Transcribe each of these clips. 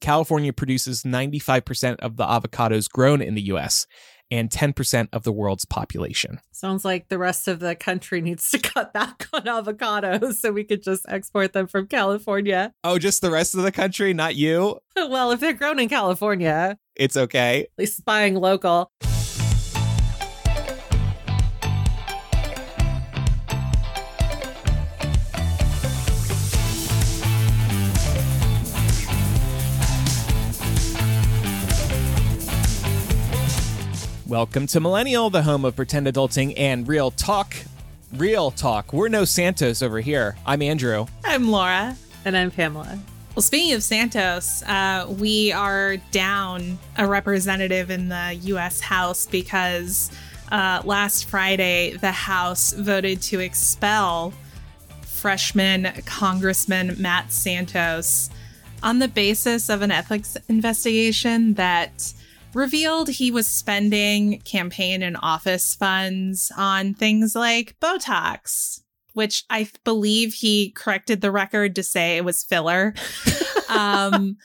California produces 95% of the avocados grown in the US and 10% of the world's population. Sounds like the rest of the country needs to cut back on avocados so we could just export them from California. Oh, just the rest of the country, not you? Well, if they're grown in California, It's okay. at least buying local. Welcome to Millennial, the home of pretend adulting and real talk. Real talk. We're no Santos over here. I'm Andrew. I'm Laura. And I'm Pamela. Well, speaking of Santos, uh, we are down a representative in the U.S. House because uh, last Friday the House voted to expel freshman Congressman Matt Santos on the basis of an ethics investigation that revealed he was spending campaign and office funds on things like Botox, which I believe he corrected the record to say it was filler. um,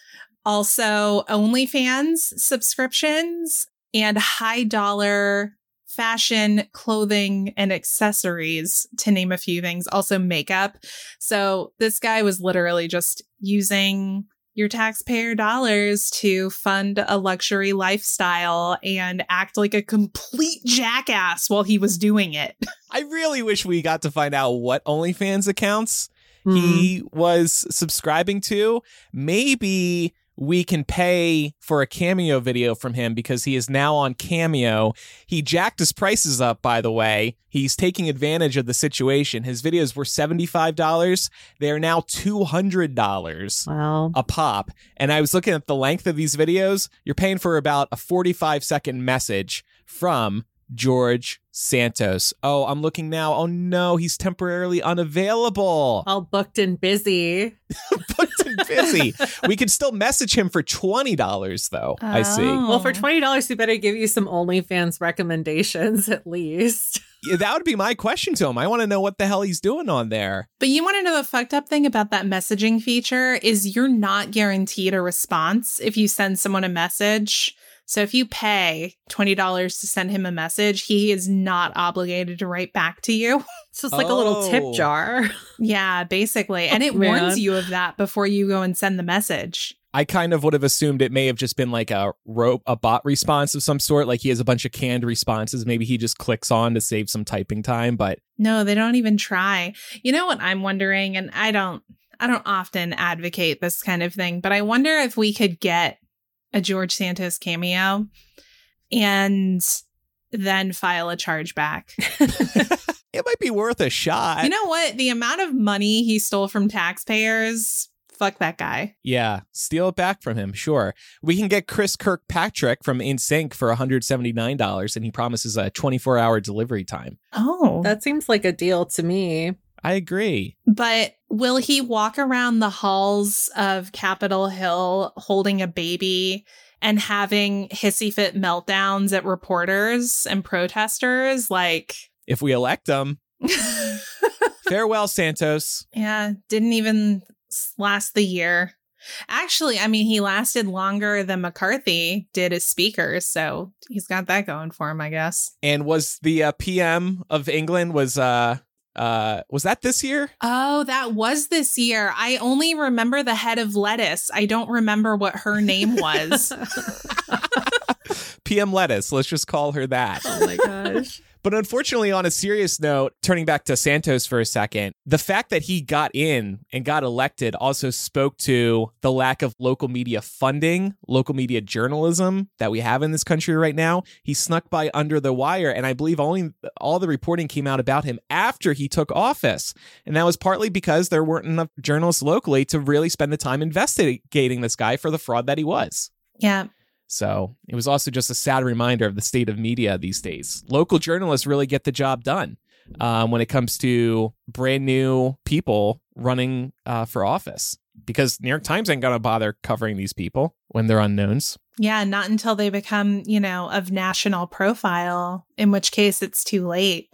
also, OnlyFans subscriptions and high dollar fashion, clothing, and accessories, to name a few things. Also, makeup. So, this guy was literally just using your taxpayer dollars to fund a luxury lifestyle and act like a complete jackass while he was doing it. I really wish we got to find out what OnlyFans accounts Hmm. he was subscribing to. Maybe we can pay for a cameo video from him because he is now on Cameo. He jacked his prices up, by the way. He's taking advantage of the situation. His videos were $75. They are now $200 Well, a pop. And I was looking at the length of these videos. You're paying for about a 45 second message from George Santos. Oh, I'm looking now. Oh no, he's temporarily unavailable. all booked and busy. Booked and busy. we could still message him for $20 though. I see. Oh. Well, for $20, we better give you some OnlyFans recommendations at least. Yeah, that would be my question to him. I want to know what the hell he's doing on there. But you want to know the fucked up thing about that messaging feature is you're not guaranteed a response if you send someone a message. So if you pay $20 to send him a message, he is not obligated to write back to you. So It's just like a little Oh. tip jar. yeah, basically. And it Oh, man. warns you of that before you go and send the message. I kind of would have assumed it may have just been like a rope, a bot response of some sort. Like he has a bunch of canned responses. Maybe he just clicks on to save some typing time. But No, they don't even try. You know what I'm wondering and I don't I don't often advocate this kind of thing, but I wonder if we could get a George Santos cameo and then file a charge back. it might be worth a shot. you know what? The amount of money he stole from taxpayers, fuck that guy. yeah, steal it back from him. Sure. We can get Chris Kirkpatrick from NSYNC for $179, and he promises a 24 hour delivery time. Oh. That seems like a deal to me. I agree. But will he walk around the halls of Capitol Hill holding a baby and having hissy fit meltdowns at reporters and protesters? Like, If we elect him, farewell, Santos. yeah, didn't even last the year. Actually, I mean, he lasted longer than McCarthy did as speaker, so he's got that going for him, I guess. And was the uh, PM of England was uh uh was that this year? Oh, that was this year. I only remember the head of lettuce. I don't remember what her name was. PM Lettuce. Let's just call her that. Oh my gosh. But unfortunately, on a serious note, turning back to Santos for a second, the fact that he got in and got elected also spoke to the lack of local media funding, local media journalism that we have in this country right now. He snuck by under the wire, and I believe only all the reporting came out about him after he took office. And that was partly because there weren't enough journalists locally to really spend the time investigating this guy for the fraud that he was. yeah. So it was also just a sad reminder of the state of media these days. Local journalists really get the job done um, when it comes to brand new people running uh, for office. Because New York Times ain't going to bother covering these people when they're unknowns. Yeah, not until they become, you know, of national profile, in which case it's too late.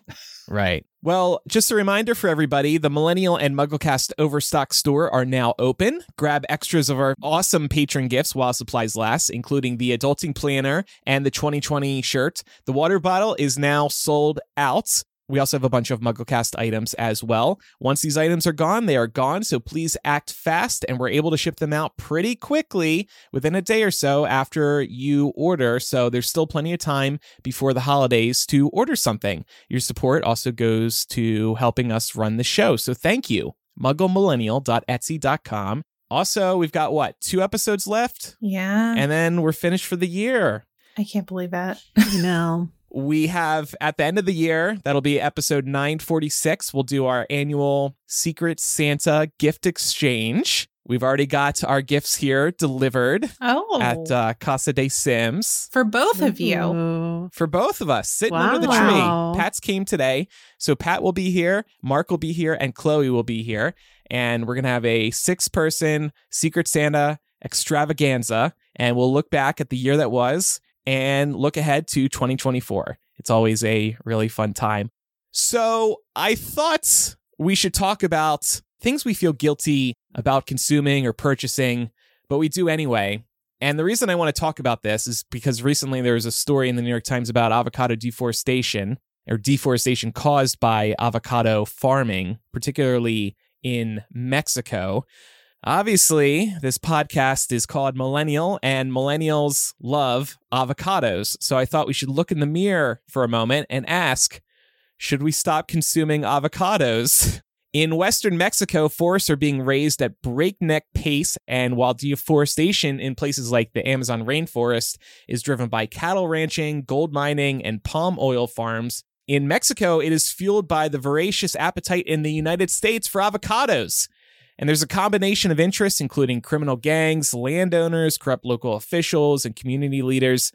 Right. Well, just a reminder for everybody the Millennial and MuggleCast Overstock store are now open. Grab extras of our awesome patron gifts while supplies last, including the Adulting Planner and the 2020 shirt. The water bottle is now sold out. We also have a bunch of MuggleCast items as well. Once these items are gone, they are gone, so please act fast, and we're able to ship them out pretty quickly within a day or so after you order. So there's still plenty of time before the holidays to order something. Your support also goes to helping us run the show, so thank you. MuggleMillennial.etsy.com. Also, we've got what, two episodes left? Yeah. And then we're finished for the year. I can't believe that. I know. We have at the end of the year, that'll be episode 946. We'll do our annual Secret Santa gift exchange. We've already got our gifts here delivered Oh. at uh, Casa de Sims for both of you. Ooh. for both of us sitting under the Wow. tree. Pat's came today. So Pat will be here, Mark will be here, and Chloe will be here. And we're going to have a six person Secret Santa extravaganza. And we'll look back at the year that was and look ahead to 2024. It's always a really fun time. So I thought we should talk about things we feel guilty about consuming or purchasing, but we do anyway. And the reason I want to talk about this is because recently there was a story in the New York Times about avocado deforestation or deforestation caused by avocado farming, particularly in Mexico. Obviously, this podcast is called Millennial, and millennials love avocados. So I thought we should look in the mirror for a moment and ask should we stop consuming avocados? In western Mexico, forests are being razed at breakneck pace, and while deforestation in places like the Amazon rainforest is driven by cattle ranching, gold mining, and palm oil farms, in Mexico it is fueled by the voracious appetite in the United States for avocados. And there's a combination of interests, including criminal gangs, landowners, corrupt local officials, and community leaders.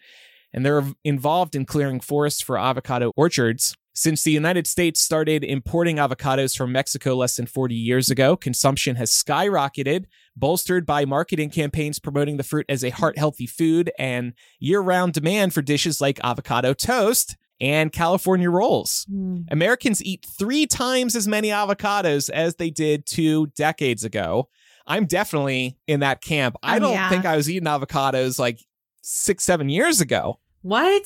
And they're involved in clearing forests for avocado orchards. Since the United States started importing avocados from Mexico less than 40 years ago, consumption has skyrocketed, bolstered by marketing campaigns promoting the fruit as a heart healthy food and year round demand for dishes like avocado toast and California rolls. Mm. Americans eat three times as many avocados as they did two decades ago. I'm definitely in that camp. I Oh, don't yeah. think I was eating avocados like six, seven years ago. What?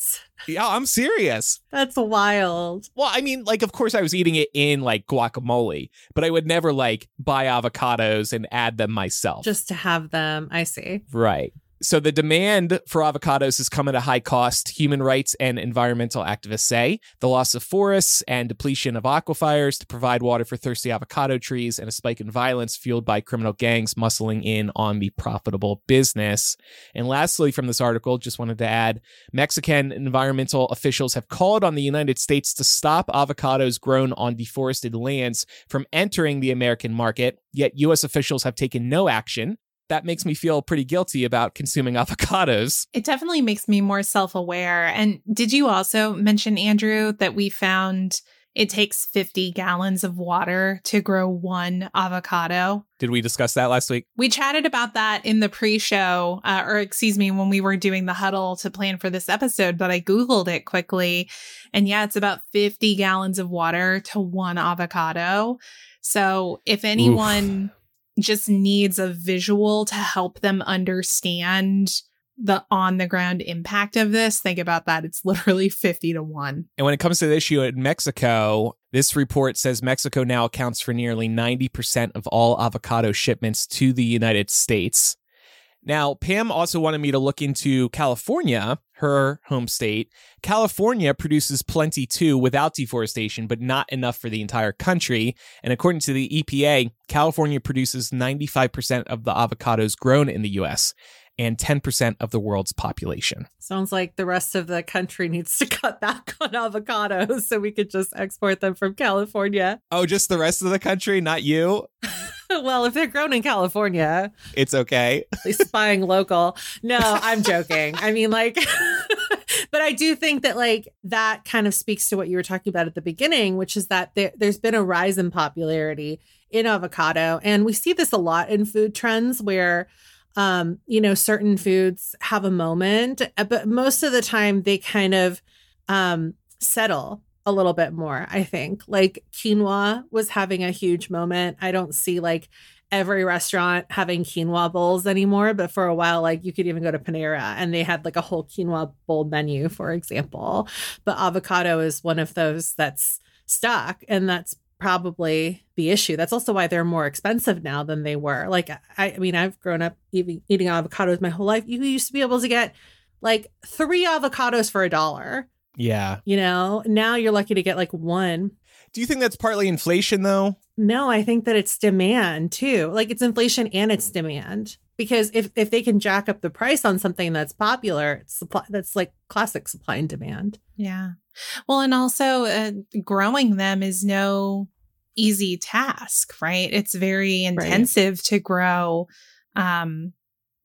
Yeah, I'm serious. That's wild. Well, I mean, like, of course, I was eating it in like guacamole, but I would never like buy avocados and add them myself. Just to have them. I see. Right. So the demand for avocados has come at a high cost. Human rights and environmental activists say the loss of forests and depletion of aquifers to provide water for thirsty avocado trees and a spike in violence fueled by criminal gangs muscling in on the profitable business. And lastly, from this article, just wanted to add Mexican environmental officials have called on the United States to stop avocados grown on deforested lands from entering the American market, yet U.S. officials have taken no action that makes me feel pretty guilty about consuming avocados. It definitely makes me more self aware. And did you also mention, Andrew, that we found it takes 50 gallons of water to grow one avocado? Did we discuss that last week? We chatted about that in the pre show, uh, or excuse me, when we were doing the huddle to plan for this episode, but I Googled it quickly. And yeah, it's about 50 gallons of water to one avocado. So if anyone just needs a visual to help them understand the on the ground impact of this, think about that. It's literally 50 to 1. And when it comes to the issue in Mexico, this report says Mexico now accounts for nearly 90% of all avocado shipments to the United States. Now, Pam also wanted me to look into California, her home state. California produces plenty too without deforestation, but not enough for the entire country. And according to the EPA, California produces 95% of the avocados grown in the US and 10% of the world's population. Sounds like the rest of the country needs to cut back on avocados so we could just export them from California. Oh, just the rest of the country, not you? well, if they're grown in California, It's okay. spying local. No, I'm joking. I mean, like, but I do think that, like, that kind of speaks to what you were talking about at the beginning, which is that there, there's been a rise in popularity in avocado. And we see this a lot in food trends where um, you know, certain foods have a moment, uh, but most of the time they kind of um settle a little bit more, I think. Like quinoa was having a huge moment. I don't see like every restaurant having quinoa bowls anymore, but for a while, like you could even go to Panera and they had like a whole quinoa bowl menu, for example. But avocado is one of those that's stuck, and that's probably the issue. That's also why they're more expensive now than they were. Like, I, I mean, I've grown up eating, eating avocados my whole life. You used to be able to get like three avocados for a dollar. Yeah. You know, now you're lucky to get like one. Do you think that's partly inflation though? No, I think that it's demand too. Like it's inflation and it's demand. Because if if they can jack up the price on something that's popular, it's supply that's like classic supply and demand. Yeah. Well, and also uh, growing them is no easy task, right? It's very intensive right. to grow um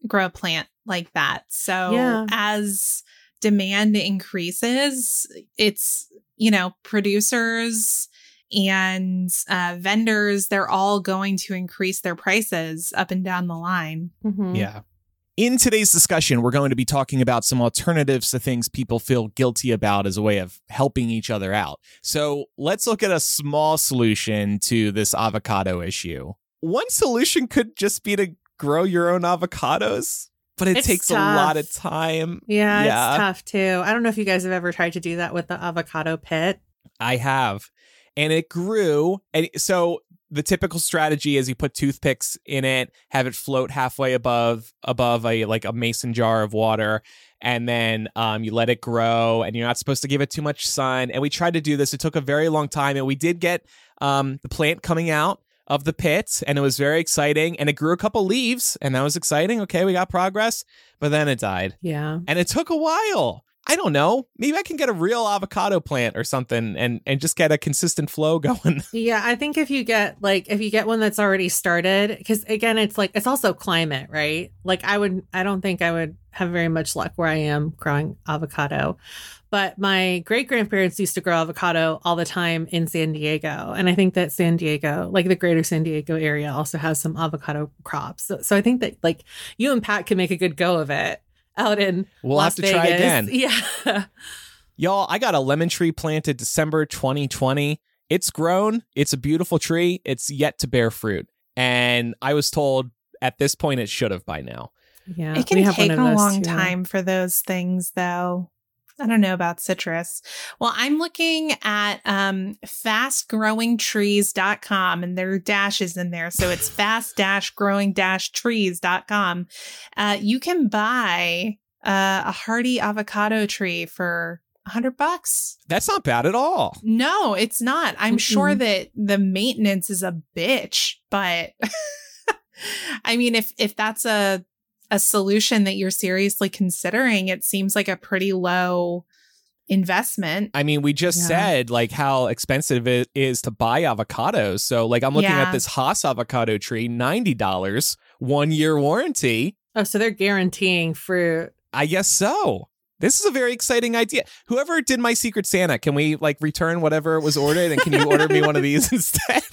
grow a plant like that. So yeah. as demand increases, it's you know, producers and uh, vendors, they're all going to increase their prices up and down the line. Mm-hmm. Yeah. In today's discussion, we're going to be talking about some alternatives to things people feel guilty about as a way of helping each other out. So let's look at a small solution to this avocado issue. One solution could just be to grow your own avocados but it it's takes tough. a lot of time. Yeah, yeah, it's tough too. I don't know if you guys have ever tried to do that with the avocado pit. I have. And it grew. And so the typical strategy is you put toothpicks in it, have it float halfway above above a like a mason jar of water, and then um, you let it grow. And you're not supposed to give it too much sun. And we tried to do this. It took a very long time, and we did get um, the plant coming out of the pit and it was very exciting and it grew a couple leaves and that was exciting. Okay, we got progress, but then it died. Yeah. And it took a while. I don't know. Maybe I can get a real avocado plant or something and and just get a consistent flow going. Yeah, I think if you get like if you get one that's already started cuz again it's like it's also climate, right? Like I would I don't think I would have very much luck where I am growing avocado. But my great grandparents used to grow avocado all the time in San Diego. And I think that San Diego, like the greater San Diego area, also has some avocado crops. So, so I think that like you and Pat can make a good go of it out in We'll Las have to Vegas. try again. Yeah. Y'all, I got a lemon tree planted December 2020. It's grown. It's a beautiful tree. It's yet to bear fruit. And I was told at this point it should have by now. Yeah. It can take a long too. time for those things though. I don't know about citrus. Well, I'm looking at um, fastgrowingtrees.com and there are dashes in there. So it's fast growing trees.com. Uh, you can buy uh, a hardy avocado tree for a hundred bucks. That's not bad at all. No, it's not. I'm mm-hmm. sure that the maintenance is a bitch, but I mean, if if that's a a solution that you're seriously considering, it seems like a pretty low investment. I mean, we just yeah. said like how expensive it is to buy avocados. So like I'm looking yeah. at this Hass avocado tree, $90, one year warranty. Oh, so they're guaranteeing fruit. I guess so. This is a very exciting idea. Whoever did my Secret Santa, can we like return whatever was ordered and can you order me one of these instead?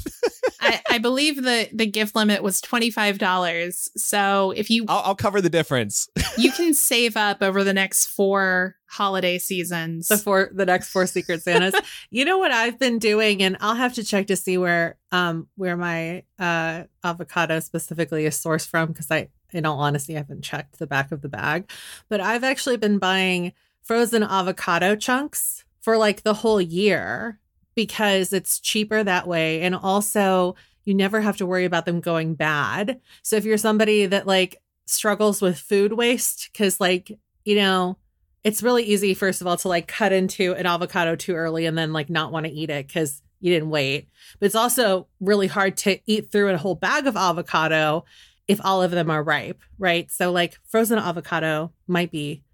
I, I, believe the the gift limit was twenty five dollars. So if you, I'll, I'll cover the difference. you can save up over the next four holiday seasons. The four, the next four Secret Santas. you know what I've been doing, and I'll have to check to see where um where my uh avocado specifically is sourced from because I, in all honesty, I haven't checked the back of the bag, but I've actually been buying frozen avocado chunks for like the whole year because it's cheaper that way. And also, you never have to worry about them going bad. So if you're somebody that like struggles with food waste, because like, you know, it's really easy, first of all, to like cut into an avocado too early and then like not want to eat it because you didn't wait. But it's also really hard to eat through a whole bag of avocado if all of them are ripe, right? So like frozen avocado might be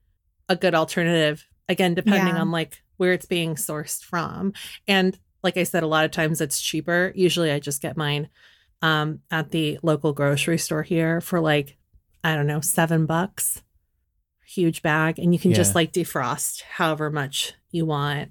a good alternative again depending yeah. on like where it's being sourced from. And like I said, a lot of times it's cheaper. Usually I just get mine um, at the local grocery store here for like, I don't know, seven bucks. Huge bag. And you can yeah. just like defrost however much you want.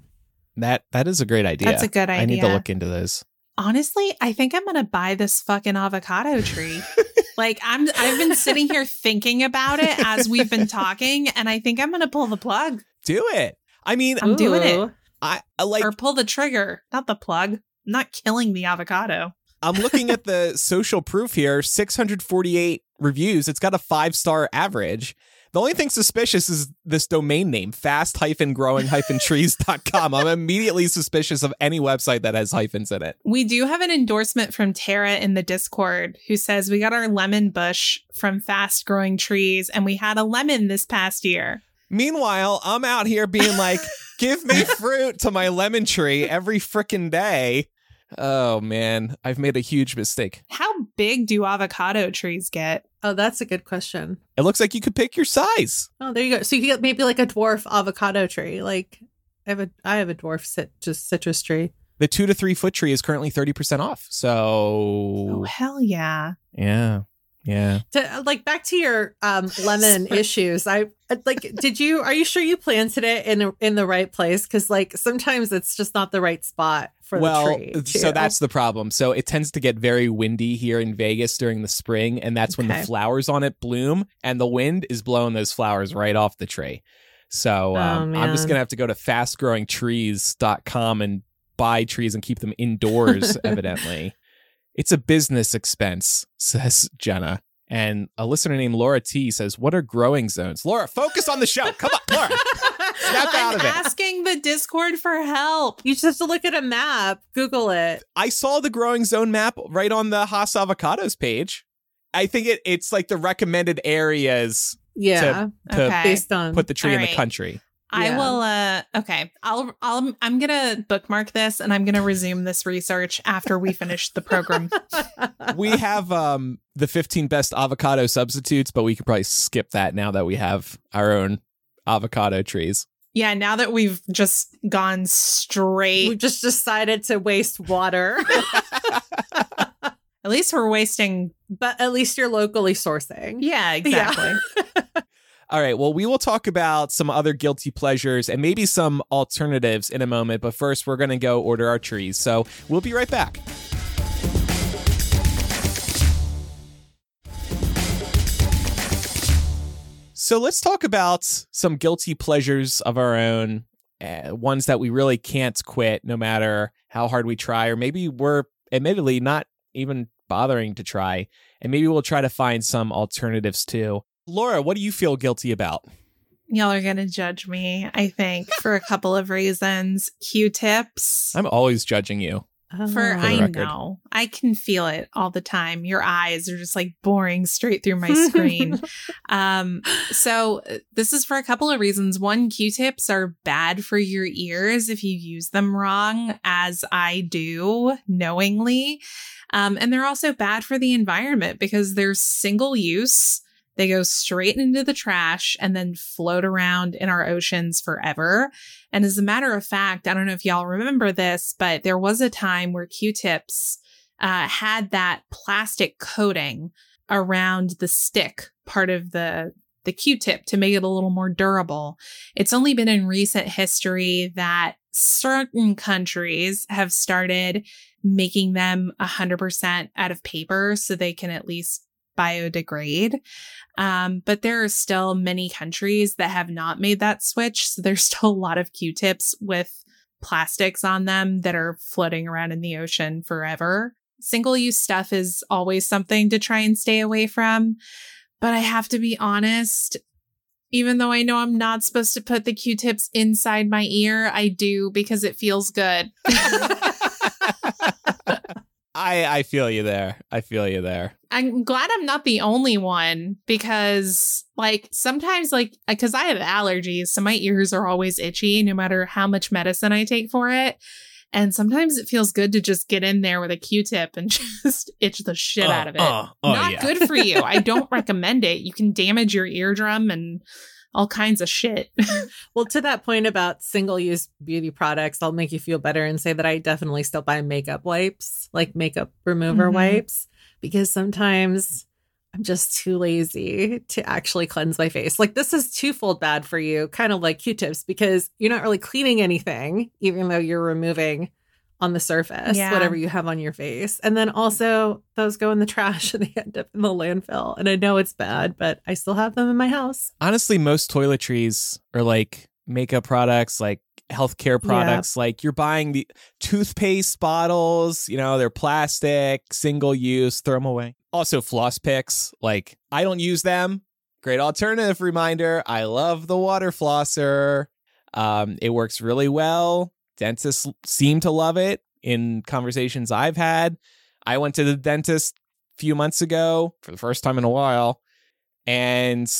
That that is a great idea. That's a good idea. I need to look into this. honestly, I think I'm gonna buy this fucking avocado tree. like I'm I've been sitting here thinking about it as we've been talking, and I think I'm gonna pull the plug. Do it. I mean, I'm doing it. Ooh. I I like or pull the trigger, not the plug. I'm not killing the avocado. I'm looking at the social proof here 648 reviews. It's got a five star average. The only thing suspicious is this domain name, fast-growing-hyphen-trees.com I'm immediately suspicious of any website that has hyphens in it. We do have an endorsement from Tara in the Discord who says we got our lemon bush from fast growing trees and we had a lemon this past year. Meanwhile, I'm out here being like, give me fruit to my lemon tree every freaking day. Oh man, I've made a huge mistake. How big do avocado trees get? Oh, that's a good question. It looks like you could pick your size. Oh, there you go. So you get maybe like a dwarf avocado tree. Like I have a I have a dwarf cit- just citrus tree. The two to three foot tree is currently 30% off. Oh, So, hell yeah. yeah. Yeah. To, like back to your um, lemon issues. I like. Did you? Are you sure you planted it in in the right place? Because like sometimes it's just not the right spot for well, the tree. Well, so that's the problem. So it tends to get very windy here in Vegas during the spring, and that's when the flowers on it bloom, and the wind is blowing those flowers right off the tree. So Oh, um, I'm just gonna have to go to fastgrowingtrees.com and buy trees and keep them indoors. evidently, it's a business expense, says Jenna. And a listener named Laura T says, "What are growing zones?" Laura, focus on the show. Come on, Laura. Snap out I'm of it. asking the Discord for help. you just have to look at a map. Google it. I saw the growing zone map right on the Hass Avocados page. I think it, it's like the recommended areas Yeah, to Okay. based on put the tree in the country. I Yeah. will uh okay. I'll I'll I'm going to bookmark this and I'm going to resume this research after we finish the program. We have um the 15 best avocado substitutes, but we could probably skip that now that we have our own avocado trees. yeah, now that we've just gone straight We've just decided to waste water, At least we're wasting but at least you're locally sourcing. Yeah, exactly. All right, well, we will talk about some other guilty pleasures and maybe some alternatives in a moment, but first we're going to go order our trees. So we'll be right back. So let's talk about some guilty pleasures of our own, uh, ones that we really can't quit no matter how hard we try, or maybe we're admittedly not even bothering to try. And maybe we'll try to find some alternatives too. Laura, what do you feel guilty about? Y'all are going to judge me, I think, for a couple of reasons. Q-tips. I'm always judging you. Oh. For the I know. I can feel it all the time. Your eyes are just like boring straight through my screen. um so this is for a couple of reasons. One, Q-tips are bad for your ears if you use them wrong as I do knowingly. Um and they're also bad for the environment because they're single use. They go straight into the trash and then float around in our oceans forever. And as a matter of fact, I don't know if y'all remember this, but there was a time where Q-tips uh, had that plastic coating around the stick part of the the Q-tip to make it a little more durable. It's only been in recent history that certain countries have started making them 100% out of paper so they can at least biodegrade. Um, but there are still many countries that have not made that switch. So there's still a lot of Q tips with plastics on them that are floating around in the ocean forever. Single use stuff is always something to try and stay away from. But I have to be honest, even though I know I'm not supposed to put the Q tips inside my ear, I do because it feels good. I I feel you there. I feel you there. I'm glad I'm not the only one because, like, sometimes, like, because I have allergies, so my ears are always itchy no matter how much medicine I take for it. And sometimes it feels good to just get in there with a Q tip and just itch the shit out of it. Uh, uh, oh, not yeah. good for you. I don't recommend it. You can damage your eardrum and all kinds of shit. Well, to that point about single use beauty products, I'll make you feel better and say that I definitely still buy makeup wipes, like makeup remover Mhm. wipes, because sometimes I'm just too lazy to actually cleanse my face. Like, this is twofold bad for you, kind of like Q tips, because you're not really cleaning anything, even though you're removing on the surface, Yeah. whatever you have on your face. And then also those go in the trash and they end up in the landfill. And I know it's bad, but I still have them in my house. Honestly, most toiletries are like makeup products, like healthcare products. Like you're buying the toothpaste bottles, you know, they're plastic, single use, throw them away. Also, floss picks. Like I don't use them. Great alternative reminder. I love the water flosser. Um, it works really well. Dentists seem to love it in conversations I've had. I went to the dentist a few months ago for the first time in a while, and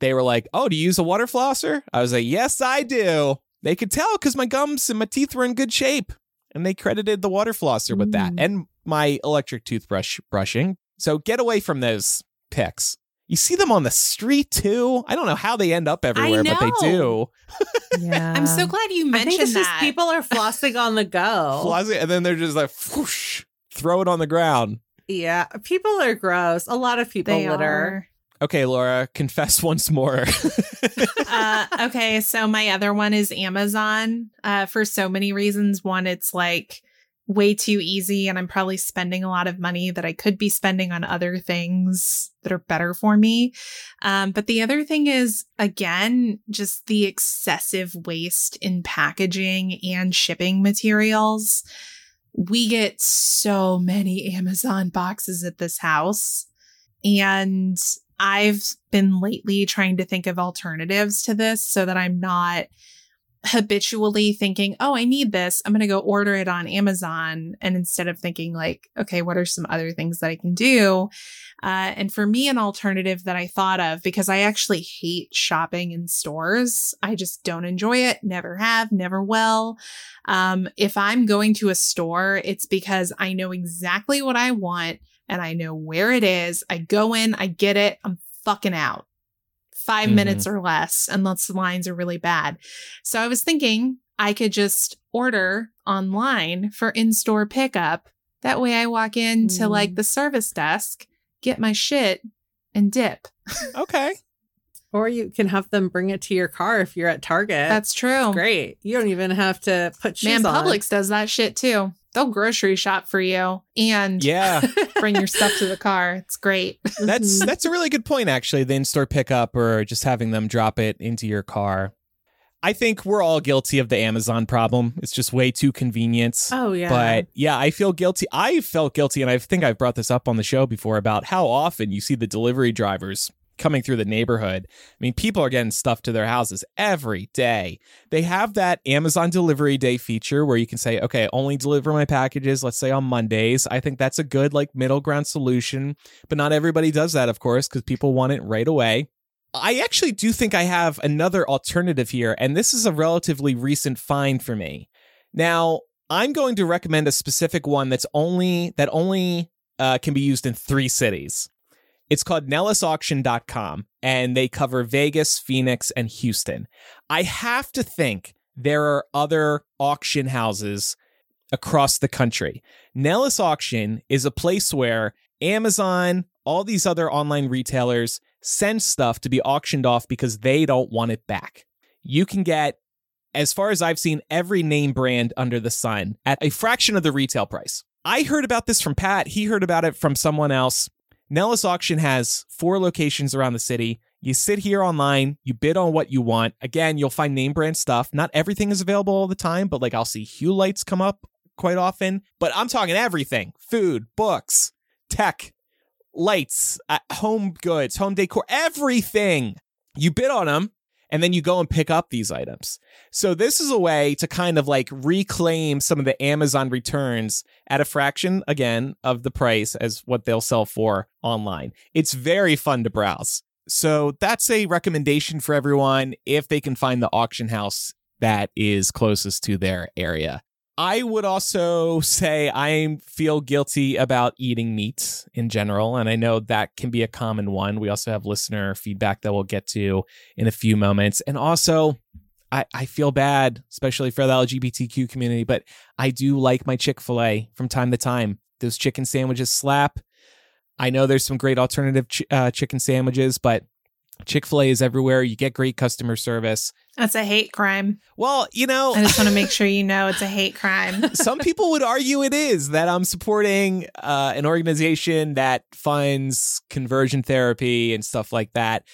they were like, "Oh, do you use a water flosser?" I was like, "Yes, I do." They could tell because my gums and my teeth were in good shape, and they credited the water flosser with that Mm. and my electric toothbrush brushing. So get away from those picks. You see them on the street too. I don't know how they end up everywhere, but they do. Yeah. I'm so glad you I think mentioned it's just that. people are flossing on the go. Floss it, and then they're just like, whoosh, throw it on the ground. yeah. People are gross. A lot of people they litter. are. Okay, Laura, confess once more. uh, okay, so my other one is Amazon uh, for so many reasons. One, it's like way too easy, and I'm probably spending a lot of money that I could be spending on other things that are better for me. Um, but the other thing is, again, just the excessive waste in packaging and shipping materials. We get so many Amazon boxes at this house. And I've been lately trying to think of alternatives to this so that I'm not habitually thinking, oh, I need this. I'm going to go order it on Amazon. And instead of thinking, like, okay, what are some other things that I can do? Uh, and for me, an alternative that I thought of because I actually hate shopping in stores, I just don't enjoy it, never have, never will. Um, if I'm going to a store, it's because I know exactly what I want and I know where it is. I go in, I get it, I'm fucking out. 5 Mhm. minutes or less, unless the lines are really bad. So I was thinking I could just order online for in store pickup. That way I walk into like Mm. the service desk, get my shit, and dip. okay. Or you can have them bring it to your car if you're at Target. That's true. great. You don't even have to put shoes Man, on. Publix does that shit too. They'll grocery shop for you and Yeah. bring your stuff to the car. It's great. That's Mhm. that's a really good point actually, the in-store pickup or just having them drop it into your car. I think we're all guilty of the Amazon problem. It's just way too convenient. Oh yeah. But yeah, I feel guilty. I felt guilty, and I think I've brought this up on the show before about how often you see the delivery drivers coming through the neighborhood. I mean, people are getting stuff to their houses every day. They have that Amazon delivery day feature where you can say, okay, only deliver my packages, let's say on Mondays. I think that's a good, like, middle ground solution. But not everybody does that, of course, because people want it right away. I actually do think I have another alternative here, and this is a relatively recent find for me. Now, I'm going to recommend a specific one that's only that only uh, can be used in three cities. It's called NellisAuction.com, and they cover Vegas, Phoenix, and Houston. I have to think there are other auction houses across the country. Nellis Auction is a place where Amazon, all these other online retailers send stuff to be auctioned off because they don't want it back. You can get, as far as I've seen, every name brand under the sun at a fraction of the retail price. I heard about this from Pat. He heard about it from someone else. Nellis Auction has four locations around the city. You sit here online, you bid on what you want. Again, you'll find name brand stuff. Not everything is available all the time, but like I'll see Hue lights come up quite often. But I'm talking everything food, books, tech, lights, uh, home goods, home decor, everything. You bid on them and then you go and pick up these items. So this is a way to kind of like reclaim some of the Amazon returns at a fraction again of the price as what they'll sell for online. It's very fun to browse. So that's a recommendation for everyone if they can find the auction house that is closest to their area. I would also say I feel guilty about eating meat in general, and I know that can be a common one. We also have listener feedback that we'll get to in a few moments. And also, I, I feel bad, especially for the LGBTQ community, but I do like my Chick fil A from time to time. Those chicken sandwiches slap. I know there's some great alternative ch- uh, chicken sandwiches, but Chick fil A is everywhere. You get great customer service. That's a hate crime. Well, you know, I just want to make sure you know it's a hate crime. some people would argue it is that I'm supporting uh, an organization that funds conversion therapy and stuff like that.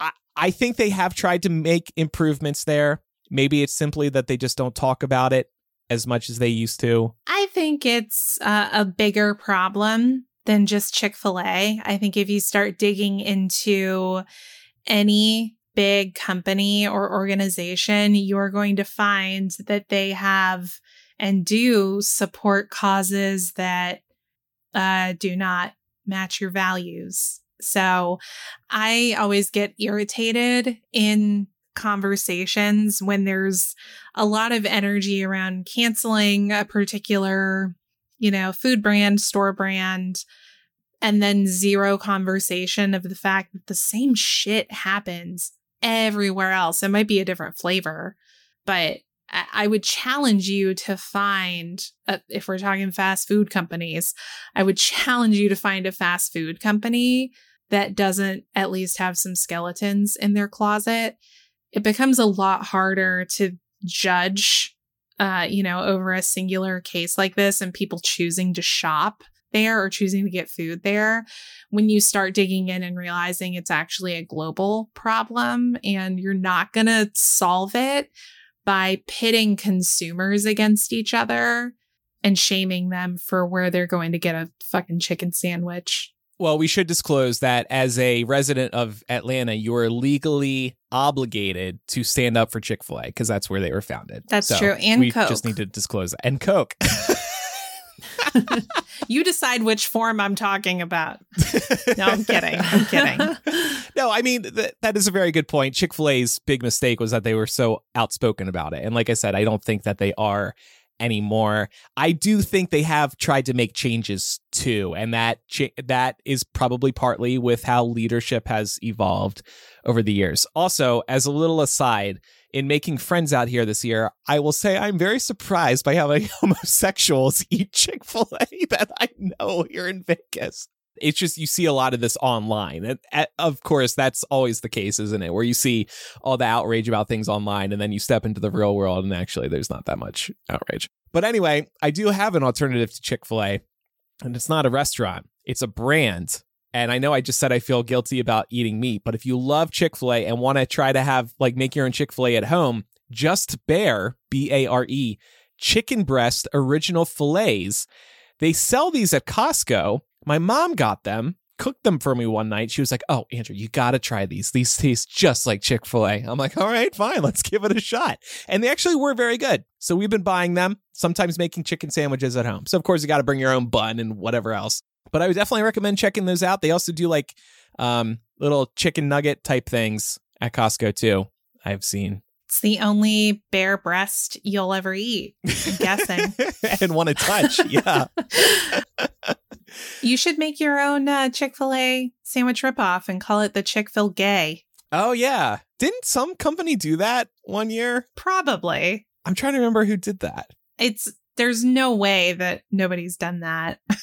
I, I think they have tried to make improvements there. Maybe it's simply that they just don't talk about it as much as they used to. I think it's uh, a bigger problem than just Chick fil A. I think if you start digging into any big company or organization, you're going to find that they have and do support causes that uh, do not match your values. So I always get irritated in conversations when there's a lot of energy around canceling a particular, you know, food brand, store brand, and then zero conversation of the fact that the same shit happens everywhere else. It might be a different flavor, but I would challenge you to find, uh, if we're talking fast food companies, I would challenge you to find a fast food company that doesn't at least have some skeletons in their closet. It becomes a lot harder to judge, uh, you know, over a singular case like this and people choosing to shop there or choosing to get food there when you start digging in and realizing it's actually a global problem and you're not going to solve it by pitting consumers against each other and shaming them for where they're going to get a fucking chicken sandwich. Well, we should disclose that as a resident of Atlanta, you are legally obligated to stand up for Chick fil A because that's where they were founded. That's So true. And we Coke. just need to disclose that. And Coke. you decide which form I'm talking about. No, I'm kidding. I'm kidding. no, I mean, th- that is a very good point. Chick fil A's big mistake was that they were so outspoken about it. And like I said, I don't think that they are anymore. I do think they have tried to make changes too, and that cha- that is probably partly with how leadership has evolved over the years. Also, as a little aside, in making friends out here this year, I will say I'm very surprised by how many homosexuals eat Chick fil A that I know here in Vegas. It's just you see a lot of this online. And uh, of course, that's always the case, isn't it? Where you see all the outrage about things online and then you step into the real world and actually there's not that much outrage. But anyway, I do have an alternative to Chick fil A, and it's not a restaurant, it's a brand. And I know I just said I feel guilty about eating meat, but if you love Chick fil A and want to try to have, like, make your own Chick fil A at home, Just Bare, B A R E, chicken breast original fillets. They sell these at Costco. My mom got them, cooked them for me one night. She was like, Oh, Andrew, you got to try these. These taste just like Chick fil A. I'm like, All right, fine, let's give it a shot. And they actually were very good. So we've been buying them, sometimes making chicken sandwiches at home. So, of course, you got to bring your own bun and whatever else. But I would definitely recommend checking those out. They also do like um, little chicken nugget type things at Costco too. I've seen It's the only bare breast you'll ever eat, I'm guessing. and want to touch. Yeah. you should make your own uh, Chick fil A sandwich ripoff and call it the Chick fil Gay. Oh yeah. Didn't some company do that one year? Probably. I'm trying to remember who did that. It's there's no way that nobody's done that.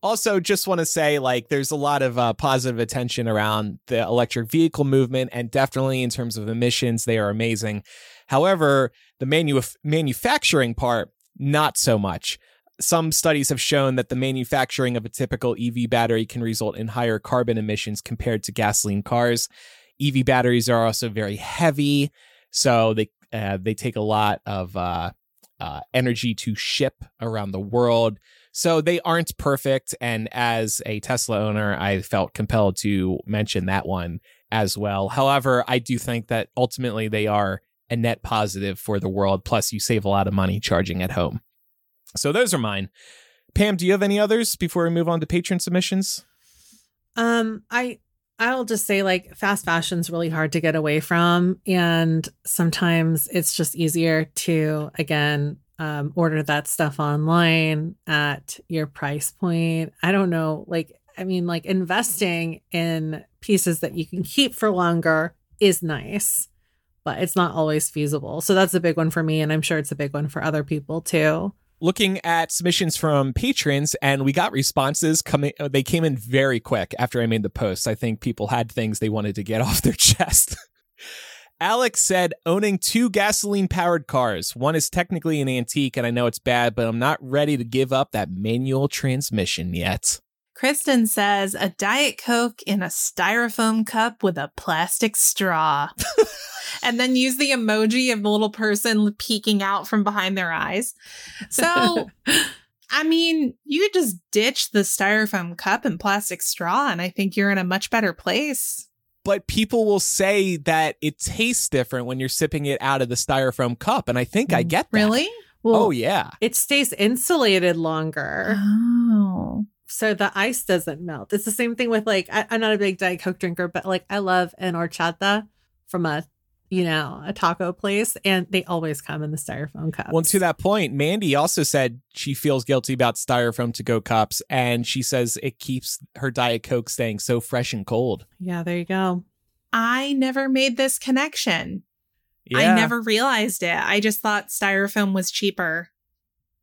Also, just want to say, like, there's a lot of uh, positive attention around the electric vehicle movement, and definitely in terms of emissions, they are amazing. However, the manu- manufacturing part, not so much. Some studies have shown that the manufacturing of a typical EV battery can result in higher carbon emissions compared to gasoline cars. EV batteries are also very heavy, so they uh, they take a lot of uh, uh, energy to ship around the world. So they aren't perfect. And as a Tesla owner, I felt compelled to mention that one as well. However, I do think that ultimately they are a net positive for the world. Plus, you save a lot of money charging at home. So those are mine. Pam, do you have any others before we move on to patron submissions? Um, I I'll just say like fast fashion's really hard to get away from, and sometimes it's just easier to again um, order that stuff online at your price point. I don't know, like I mean, like investing in pieces that you can keep for longer is nice, but it's not always feasible. So that's a big one for me, and I'm sure it's a big one for other people too. Looking at submissions from patrons and we got responses coming uh, they came in very quick after i made the post. I think people had things they wanted to get off their chest. Alex said owning two gasoline powered cars. One is technically an antique and i know it's bad but i'm not ready to give up that manual transmission yet Kristen says a Diet Coke in a styrofoam cup with a plastic straw. and then use the emoji of the little person peeking out from behind their eyes. So, I mean, you could just ditch the styrofoam cup and plastic straw, and I think you're in a much better place. but people will say that it tastes different when you're sipping it out of the styrofoam cup and i think i mm, get that. Really? Well, oh yeah it stays insulated longer. Oh. So the ice doesn't melt. It's the same thing with like I, I'm not a big Diet Coke drinker, but like I love an horchata from a you know a taco place, and they always come in the styrofoam cups. Well, to that point, Mandy also said she feels guilty about styrofoam to go cups, and she says it keeps her Diet Coke staying so fresh and cold. yeah, there you go. I never made this connection. Yeah. I never realized it. I just thought styrofoam was cheaper.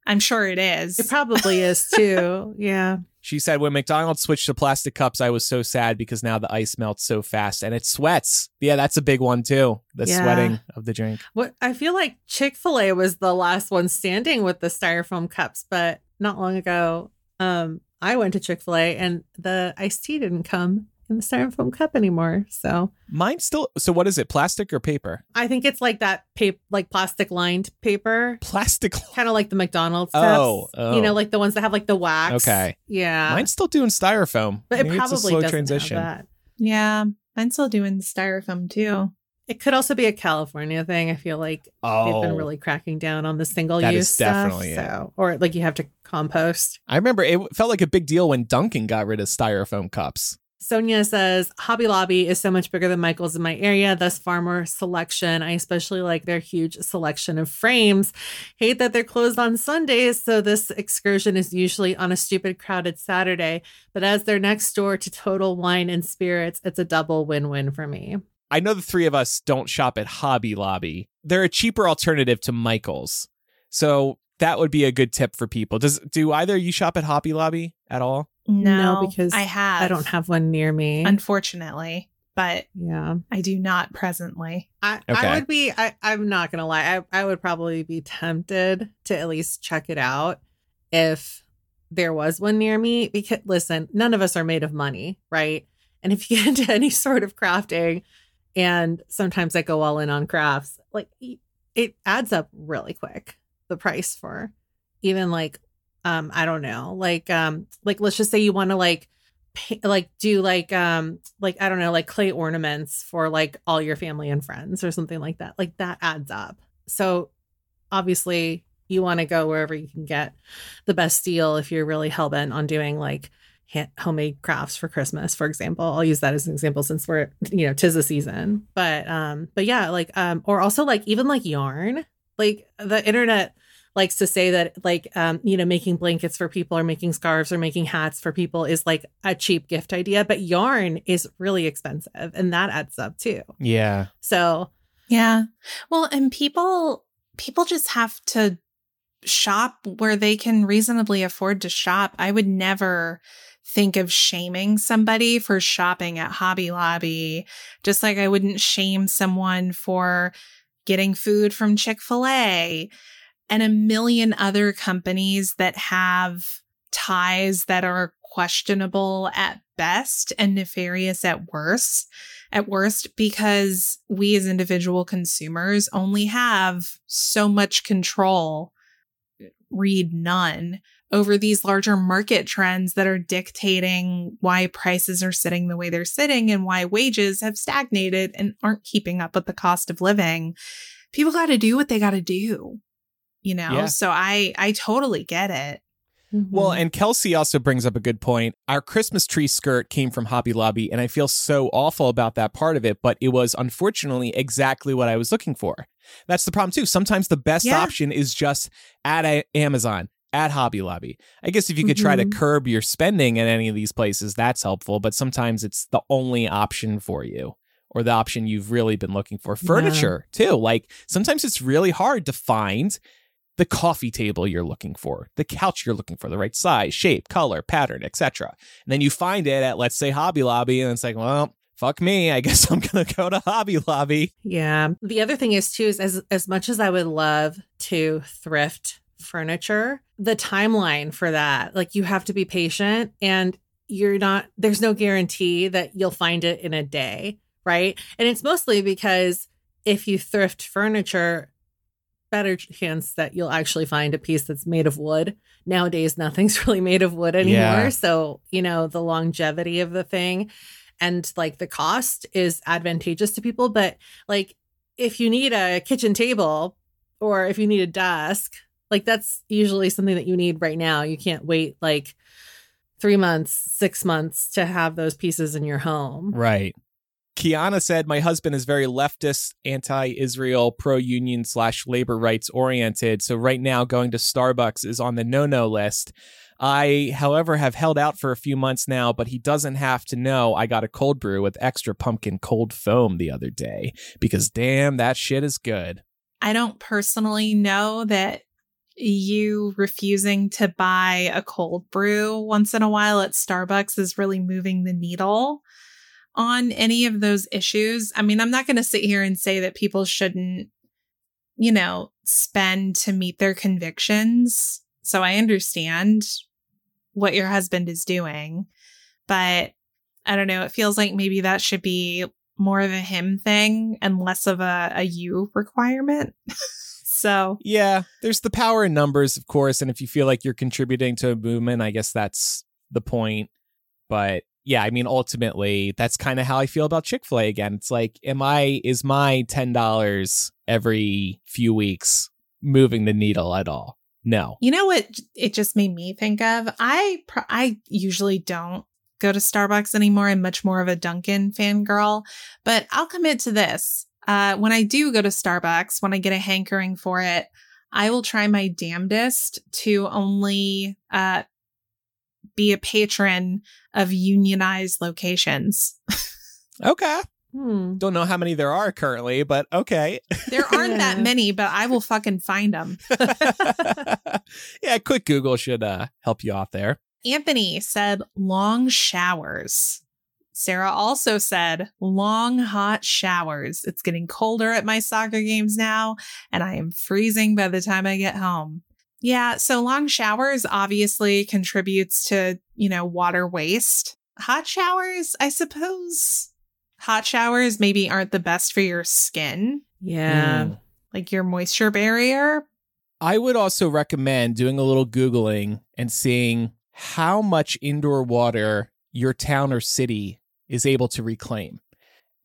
I'm sure it is. It probably is too. Yeah. She said when McDonald's switched to plastic cups, I was so sad because now the ice melts so fast and it sweats. Yeah, that's a big one too. The Yeah. sweating of the drink. What I feel like Chick Fil A was the last one standing with the styrofoam cups, but not long ago, um, I went to Chick Fil A and the iced tea didn't come in the styrofoam cup anymore. So Mine still. So what is it? Plastic or paper? I think it's like that paper, like plastic lined paper, Plastic. kind of like the McDonald's Oh, cups. oh. You know, oh. like the ones that have like the wax. Okay. Yeah. Mine's still doing styrofoam. but it probably it's a slow doesn't transition. have that. yeah, I'm still doing styrofoam too. It could also be a California thing. I feel like Oh, they've been oh. really cracking down on the single That use is stuff. definitely it. so, or like you have to compost. I remember it felt like a big deal when Dunkin' got rid of styrofoam cups. Sonia says Hobby Lobby is so much bigger than Michael's in my area, thus far more selection. I especially like their huge selection of frames. Hate that they're closed on Sundays, so this excursion is usually on a stupid crowded Saturday. But as they're next door to Total Wine and Spirits, it's a double win-win for me. I know the three of us don't shop at Hobby Lobby. They're a cheaper alternative to Michael's. So that would be a good tip for people. Does do either of you shop at Hobby Lobby at all? No, No, because I have. I don't have one near me. unfortunately, but yeah. I do not presently. I, Okay. I would be I, I'm not gonna lie. I, I would probably be tempted to at least check it out if there was one near me. Because listen, none of us are made of money, right? And if you get into any sort of crafting, and sometimes I go all in on crafts, like it adds up really quick. The price for even like um I don't know, like um like let's just say you want to like pa- like do like um like I don't know like clay ornaments for like all your family and friends or something like that. Like that adds up. So obviously you want to go wherever you can get the best deal if you're really hell bent on doing like homemade crafts for Christmas, for example. I'll use that as an example since we're you know tis the season. But um but yeah, like um or also like even like yarn. Like the internet likes to say that like um you know making blankets for people or making scarves or making hats for people is like a cheap gift idea but yarn is really expensive and that adds up too Yeah. so Yeah. Well, and people people just have to shop where they can reasonably afford to shop. I would never think of shaming somebody for shopping at Hobby Lobby, just like I wouldn't shame someone for getting food from Chick-fil-A and a million other companies that have ties that are questionable at best and nefarious at worst at worst because we as individual consumers only have so much control read none over these larger market trends that are dictating why prices are sitting the way they're sitting and why wages have stagnated and aren't keeping up with the cost of living. People got to do what they got to do you know Yeah. so i i totally get it Well, Mm-hmm. and Kelsey also brings up a good point. Our Christmas tree skirt came from Hobby Lobby, and I feel so awful about that part of it, but it was unfortunately exactly what I was looking for. That's the problem, too. Sometimes the best Yeah. option is just at a- Amazon, at Hobby Lobby. I guess if you could try to Mhm. curb your spending at any of these places, that's helpful, but sometimes it's the only option for you. Or the option you've really been looking for. Furniture, too. Like sometimes it's really hard to find the coffee table you're looking for, the couch you're looking for, the right size, shape, color, pattern, etc. And then you find it at let's say Hobby Lobby and it's like, well, fuck me, I guess I'm going to go to Hobby Lobby. Yeah. The other thing is too is as as much as I would love to thrift furniture, the timeline for that, like you have to be patient and you're not there's no guarantee that you'll find it in a day, right? And it's mostly because if you thrift furniture, better chance that you'll actually find a piece that's made of wood. Nowadays, nothing's really made of wood anymore. Yeah. So, you know, the longevity of the thing and like the cost is advantageous to people. But like, if you need a kitchen table or if you need a desk, like that's usually something that you need right now. You can't wait like three months, six months to have those pieces in your home. Right. Kiana said, My husband is very leftist, anti Israel, pro union slash labor rights oriented. So right now, going to Starbucks is on the no no list. I, however, have held out for a few months now, but he doesn't have to know I got a cold brew with extra pumpkin cold foam the other day because damn, that shit is good. I don't personally know that you refusing to buy a cold brew once in a while at Starbucks is really moving the needle on any of those issues. I mean, I'm not going to sit here and say that people shouldn't, you know, spend to meet their convictions. So I understand what your husband is doing, but I don't know. It feels like maybe that should be more of a him thing and less of a, a you requirement. so Yeah, there's the power in numbers, of course. And if you feel like you're contributing to a movement, I guess that's the point. But yeah, I mean, ultimately, that's kind of how I feel about Chick fil A again. It's like, am I, is my $10 every few weeks moving the needle at all? No. You know what it just made me think of? I I usually don't go to Starbucks anymore. I'm much more of a Dunkin' fangirl, but I'll commit to this. Uh, when I do go to Starbucks, when I get a hankering for it, I will try my damnedest to only uh, be a patron of unionized locations. Okay. Hmm. Don't know how many there are currently, but okay. There aren't that many, but I will fucking find them. yeah, quick Google should uh, help you out there. Anthony said long showers. Sarah also said long hot showers. It's getting colder at my soccer games now, and I am freezing by the time I get home. Yeah, so long showers obviously contributes to, you know, water waste. Hot showers, I suppose. Hot showers maybe aren't the best for your skin, Yeah. Mm. like your moisture barrier. I would also recommend doing a little Googling and seeing how much indoor water your town or city is able to reclaim.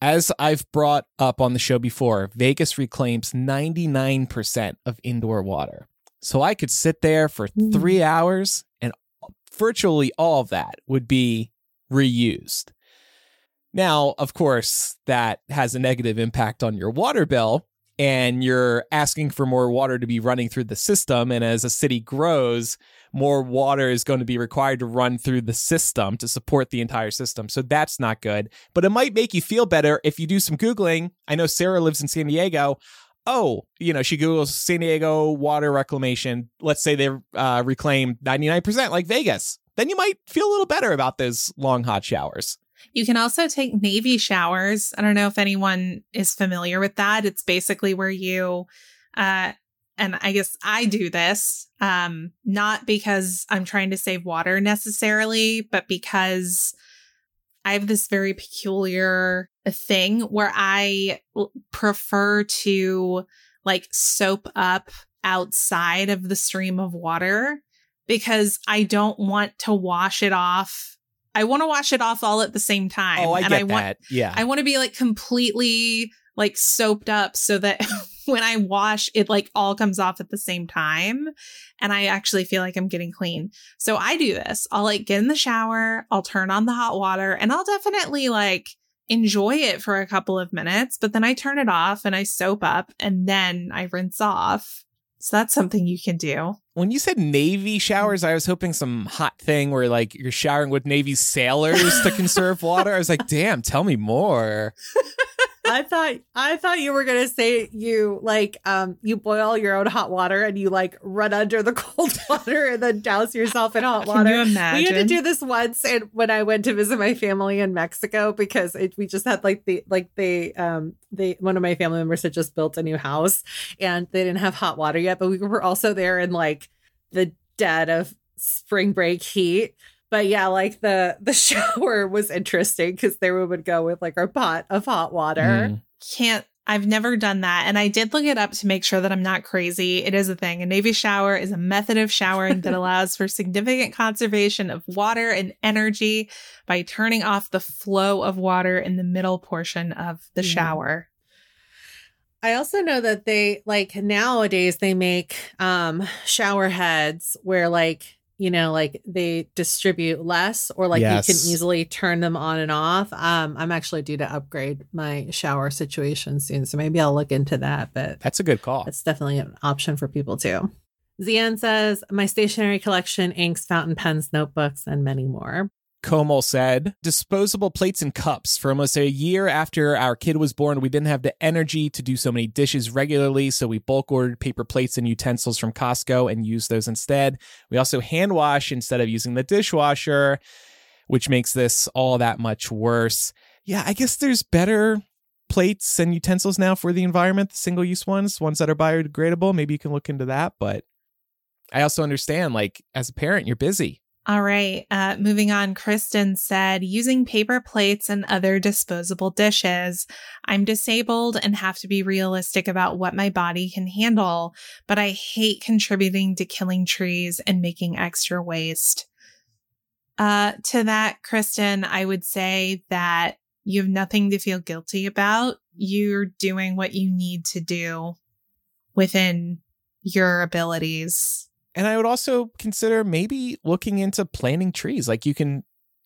As I've brought up on the show before, Vegas reclaims 99% of indoor water. So I could sit there for Mm. three hours and virtually all of that would be reused. Now, of course, that has a negative impact on your water bill, and you're asking for more water to be running through the system. And as a city grows, more water is going to be required to run through the system to support the entire system. So that's not good. But it might make you feel better if you do some Googling. I know Sarah lives in San Diego. Oh, you know, she Googles San Diego water reclamation. Let's say they uh, reclaim 99% like Vegas. Then you might feel a little better about those long hot showers. You can also take Navy showers. I don't know if anyone is familiar with that. It's basically where you, uh, and I guess I do this, um, not because I'm trying to save water necessarily, but because I have this very peculiar uh, thing where I l- prefer to like soap up outside of the stream of water because I don't want to wash it off. I want to wash it off all at the same time. Oh, I and get I want that. yeah. I want to be like completely like soaped up so that when I wash it like all comes off at the same time and I actually feel like I'm getting clean. So I do this. I'll like get in the shower, I'll turn on the hot water and I'll definitely like enjoy it for a couple of minutes, but then I turn it off and I soap up and then I rinse off. So that's something you can do. when you said Navy showers, I was hoping some hot thing where like you're showering with Navy sailors to conserve water. I was like, damn, tell me more. I thought I thought you were gonna say you like um you boil your own hot water and you like run under the cold water and then douse yourself in hot water. Can you imagine? We had to do this once and when I went to visit my family in Mexico because it, we just had like the like they um they one of my family members had just built a new house and they didn't have hot water yet, but we were also there in like the dead of spring break heat but yeah, like the the shower was interesting because there we would go with like our pot of hot water. Mm. Can't. I've never done that. And I did look it up to make sure that I'm not crazy. It is a thing. A Navy shower is a method of showering that allows for significant conservation of water and energy by turning off the flow of water in the middle portion of the Yeah. shower. I also know that they like nowadays they make um shower heads where like you know like they distribute less or like you can easily turn them on and off. Um I'm actually due to upgrade my shower situation soon, so maybe I'll look into that, but That's a good call. That's definitely an option for people too. Zian says, My stationery collection, inks, fountain pens, notebooks, and many more. Komel said, disposable plates and cups. For almost a year after our kid was born, we didn't have the energy to do so many dishes regularly, so we bulk ordered paper plates and utensils from Costco and used those instead. We also hand wash instead of using the dishwasher, which makes this all that much worse. Yeah, I guess there's better plates and utensils now for the environment, the single use ones, ones that are biodegradable. Maybe you can look into that, but I also understand like as a parent, you're busy. All right. Uh, moving on, Kristen said, using paper plates and other disposable dishes. I'm disabled and have to be realistic about what my body can handle, but I hate contributing to killing trees and making extra waste. Uh, to that, Kristen, I would say that you have nothing to feel guilty about. You're doing what you need to do within your abilities. And I would also consider maybe looking into planting trees. Like you can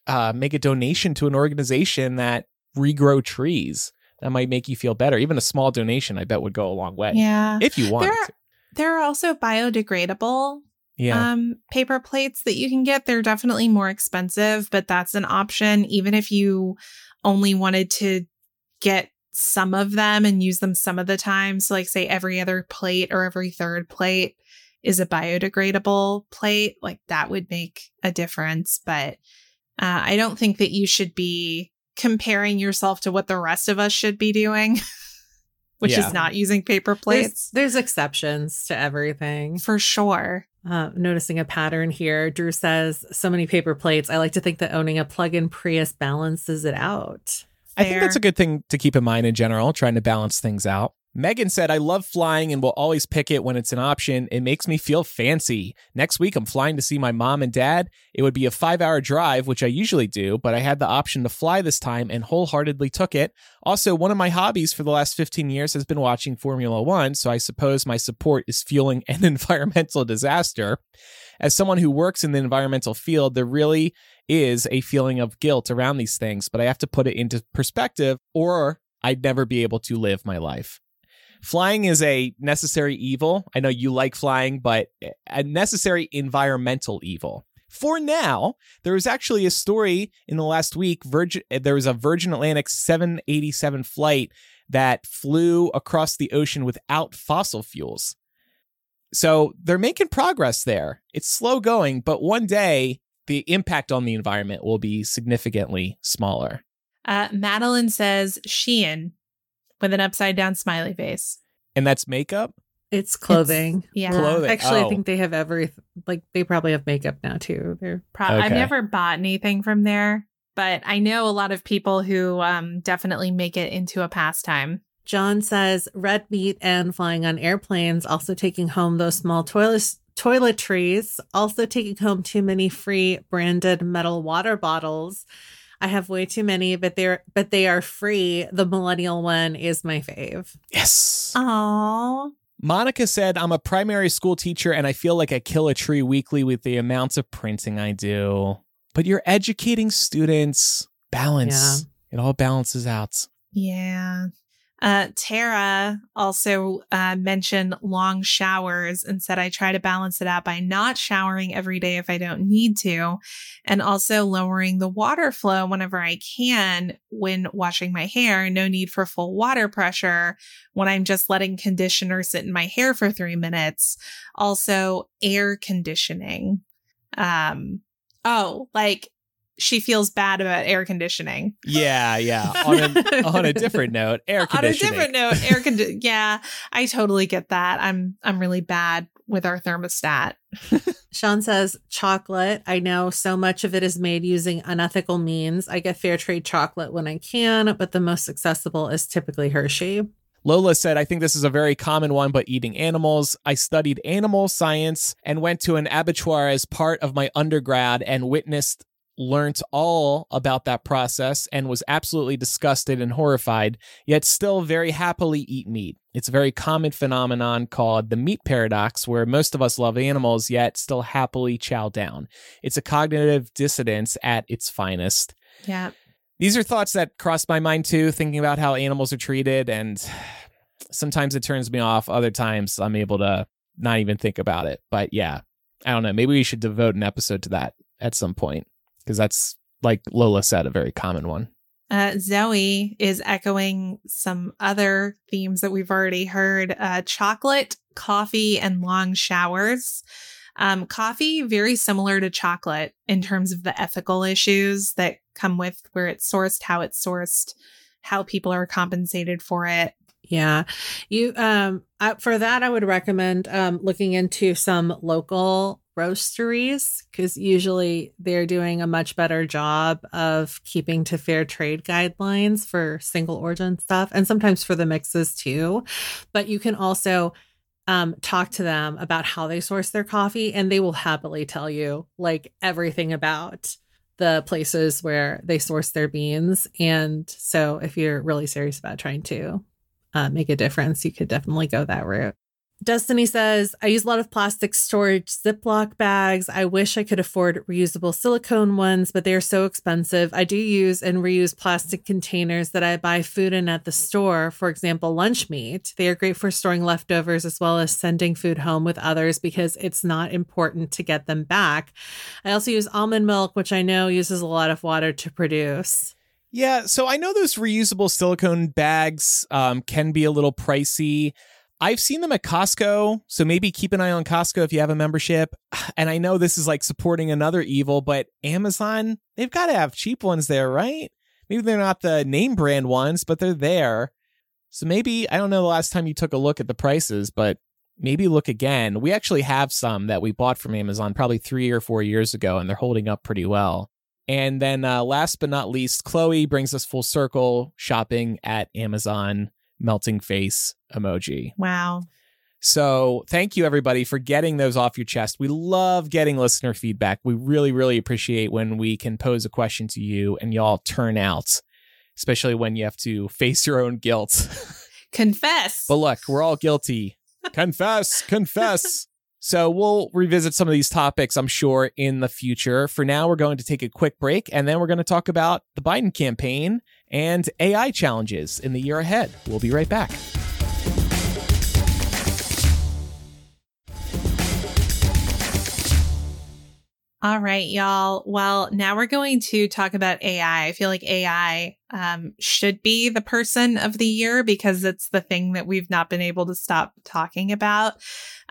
uh, make a donation to an organization that regrow trees. That might make you feel better. Even a small donation, I bet, would go a long way. Yeah. If you want. There- to. There are also biodegradable Yeah. um, paper plates that you can get. They're definitely more expensive, but that's an option. Even if you only wanted to get some of them and use them some of the time. So, like, say every other plate or every third plate is a biodegradable plate, like that would make a difference. But uh, I don't think that you should be comparing yourself to what the rest of us should be doing, which Yeah. is not using paper plates. there's exceptions to everything. For sure. Uh, noticing a pattern here. Drew says, So many paper plates. I like to think that owning a plug in Prius balances it out. I think that's a good thing to keep in mind in general, trying to balance things out. Megan said, I love flying and will always pick it when it's an option. It makes me feel fancy. Next week, I'm flying to see my mom and dad. It would be a five hour drive, which I usually do, but I had the option to fly this time and wholeheartedly took it. Also, one of my hobbies for the last 15 years has been watching Formula One, so I suppose my support is fueling an environmental disaster. As someone who works in the environmental field, there really is a feeling of guilt around these things, but I have to put it into perspective or I'd never be able to live my life. Flying is a necessary evil. I know you like flying, but a necessary environmental evil. For now, there was actually a story in the last week. Virgin, there was a Virgin Atlantic 787 flight that flew across the ocean without fossil fuels. So they're making progress there. It's slow going, but one day the impact on the environment will be significantly smaller. Uh, Madeline says Shein with an upside down smiley face. And that's makeup? It's clothing. Yeah. Clothing. Actually, Oh. I think they have every, like, they probably have makeup now too. They're Pro- I've never bought anything from there, but I know a lot of people who um, definitely make it into a pastime. John says red meat and flying on airplanes, also taking home those small toilets toiletries, also taking home too many free branded metal water bottles. I have way too many, but they're but they are free. The millennial one is my fave. Yes. Oh, Monica said, I'm a primary school teacher and I feel like I kill a tree weekly with the amounts of printing I do. But you're educating students. Balance. It all balances out. yeah. Uh, Tara also uh, mentioned long showers and said, I try to balance it out by not showering every day if I don't need to, and also lowering the water flow whenever I can when washing my hair. No need for full water pressure when I'm just letting conditioner sit in my hair for three minutes. Also, air conditioning. Um, oh, like she feels bad about air conditioning. Yeah, yeah. On a, on a different note, air conditioning. on a different note, air conditioning. yeah, I totally get that. I'm I'm really bad with our thermostat. Sean says chocolate. I know so much of it is made using unethical means. I get fair trade chocolate when I can, but the most accessible is typically Hershey. Lola said, I think this is a very common one, but eating animals. I studied animal science and went to an abattoir as part of my undergrad and witnessed learnt all about that process and was absolutely disgusted and horrified, yet still very happily eat meat. It's a very common phenomenon called the meat paradox, where most of us love animals yet still happily chow down. It's a cognitive dissonance at its finest. Yeah. These are thoughts that cross my mind too, thinking about how animals are treated. And sometimes it turns me off. Other times I'm able to not even think about it. But yeah, I don't know. Maybe we should devote an episode to that at some point because that's like Lola said, a very common one. Uh, Zoe is echoing some other themes that we've already heard uh, chocolate, coffee, and long showers. Um, coffee, very similar to chocolate in terms of the ethical issues that come with where it's sourced, how it's sourced, how people are compensated for it. Yeah. You um I, for that I would recommend um looking into some local roasteries because usually they're doing a much better job of keeping to fair trade guidelines for single origin stuff and sometimes for the mixes too. But you can also um, talk to them about how they source their coffee and they will happily tell you like everything about the places where they source their beans. And so if you're really serious about trying to uh, make a difference, you could definitely go that route. Destiny says, I use a lot of plastic storage Ziploc bags. I wish I could afford reusable silicone ones, but they are so expensive. I do use and reuse plastic containers that I buy food in at the store, for example, lunch meat. They are great for storing leftovers as well as sending food home with others because it's not important to get them back. I also use almond milk, which I know uses a lot of water to produce. Yeah, so I know those reusable silicone bags um, can be a little pricey. I've seen them at Costco, so maybe keep an eye on Costco if you have a membership. And I know this is like supporting another evil, but Amazon, they've got to have cheap ones there, right? Maybe they're not the name brand ones, but they're there. So maybe, I don't know the last time you took a look at the prices, but maybe look again. We actually have some that we bought from Amazon probably three or four years ago, and they're holding up pretty well. And then uh, last but not least, Chloe brings us full circle shopping at Amazon melting face emoji. Wow. So, thank you everybody for getting those off your chest. We love getting listener feedback. We really, really appreciate when we can pose a question to you and y'all turn out, especially when you have to face your own guilt. Confess. but look, we're all guilty. confess, confess. So, we'll revisit some of these topics, I'm sure, in the future. For now, we're going to take a quick break and then we're going to talk about the Biden campaign and AI challenges in the year ahead. We'll be right back. All right, y'all. Well, now we're going to talk about AI. I feel like AI um, should be the person of the year because it's the thing that we've not been able to stop talking about.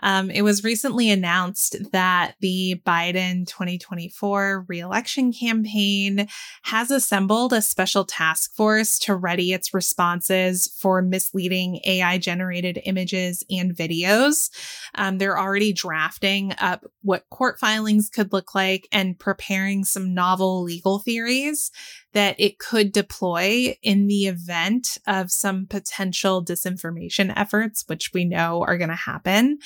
Um, it was recently announced that the Biden 2024 reelection campaign has assembled a special task force to ready its responses for misleading AI generated images and videos. Um, they're already drafting up what court filings could look like and preparing some novel legal theories that it could deploy in the event of some potential disinformation efforts, which we know are going to happen.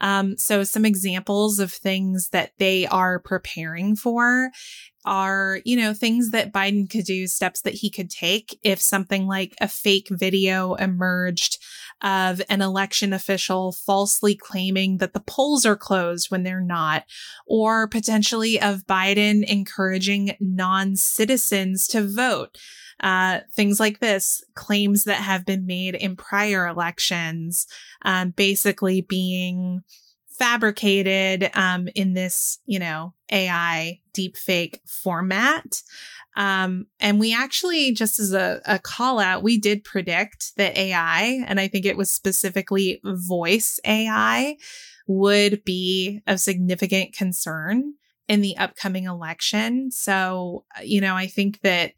Um, so, some examples of things that they are preparing for are, you know, things that Biden could do, steps that he could take if something like a fake video emerged of an election official falsely claiming that the polls are closed when they're not, or potentially of Biden encouraging non citizens to vote. Uh, things like this, claims that have been made in prior elections, um, basically being fabricated um, in this, you know, AI deepfake format. Um, and we actually, just as a, a call out, we did predict that AI, and I think it was specifically voice AI, would be of significant concern in the upcoming election. So, you know, I think that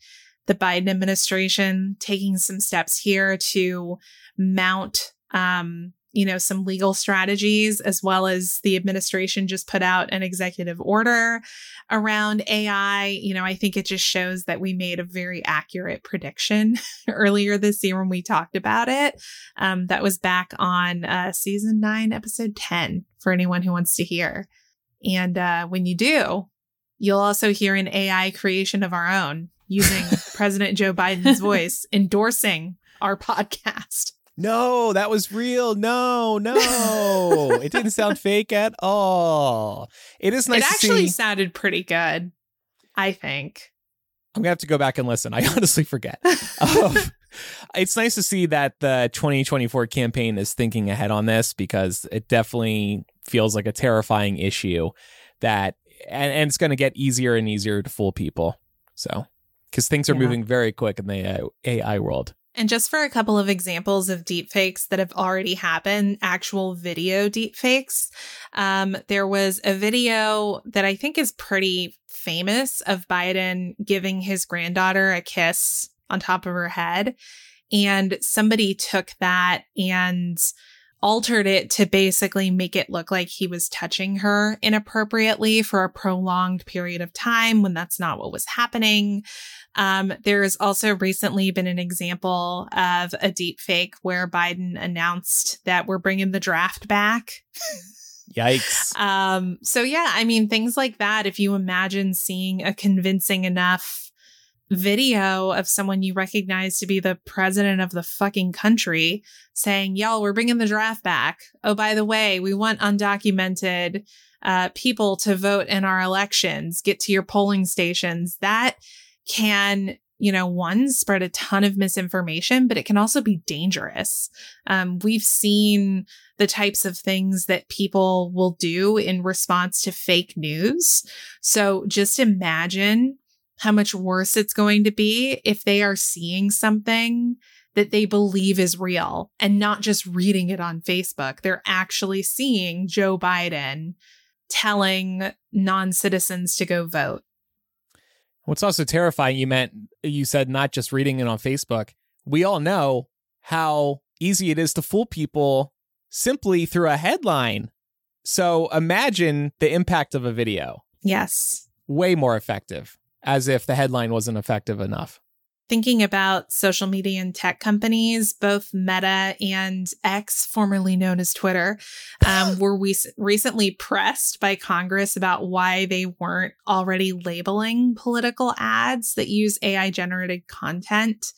the Biden administration taking some steps here to mount um, you know, some legal strategies, as well as the administration just put out an executive order around AI. You know, I think it just shows that we made a very accurate prediction earlier this year when we talked about it. Um, that was back on uh, season nine, episode 10, for anyone who wants to hear. And uh, when you do, you'll also hear an AI creation of our own using President Joe Biden's voice endorsing our podcast no, that was real. No, no, it didn't sound fake at all. It is nice. It actually see... sounded pretty good. I think. I'm gonna have to go back and listen. I honestly forget. um, it's nice to see that the 2024 campaign is thinking ahead on this because it definitely feels like a terrifying issue that, and, and it's going to get easier and easier to fool people. So, because things are yeah. moving very quick in the AI world. And just for a couple of examples of deepfakes that have already happened, actual video deepfakes, um, there was a video that I think is pretty famous of Biden giving his granddaughter a kiss on top of her head. And somebody took that and altered it to basically make it look like he was touching her inappropriately for a prolonged period of time when that's not what was happening. Um, there's also recently been an example of a deep fake where Biden announced that we're bringing the draft back. Yikes. Um, so yeah, I mean, things like that. If you imagine seeing a convincing enough video of someone you recognize to be the president of the fucking country saying, y'all, we're bringing the draft back. Oh, by the way, we want undocumented uh, people to vote in our elections. Get to your polling stations. That can you know, one, spread a ton of misinformation, but it can also be dangerous. Um, we've seen the types of things that people will do in response to fake news. So just imagine how much worse it's going to be if they are seeing something that they believe is real and not just reading it on Facebook. They're actually seeing Joe Biden telling non citizens to go vote. What's also terrifying, you meant, you said not just reading it on Facebook. We all know how easy it is to fool people simply through a headline. So imagine the impact of a video. Yes. Way more effective, as if the headline wasn't effective enough thinking about social media and tech companies, both Meta and X, formerly known as Twitter, um, were we recently pressed by Congress about why they weren't already labeling political ads that use AI generated content.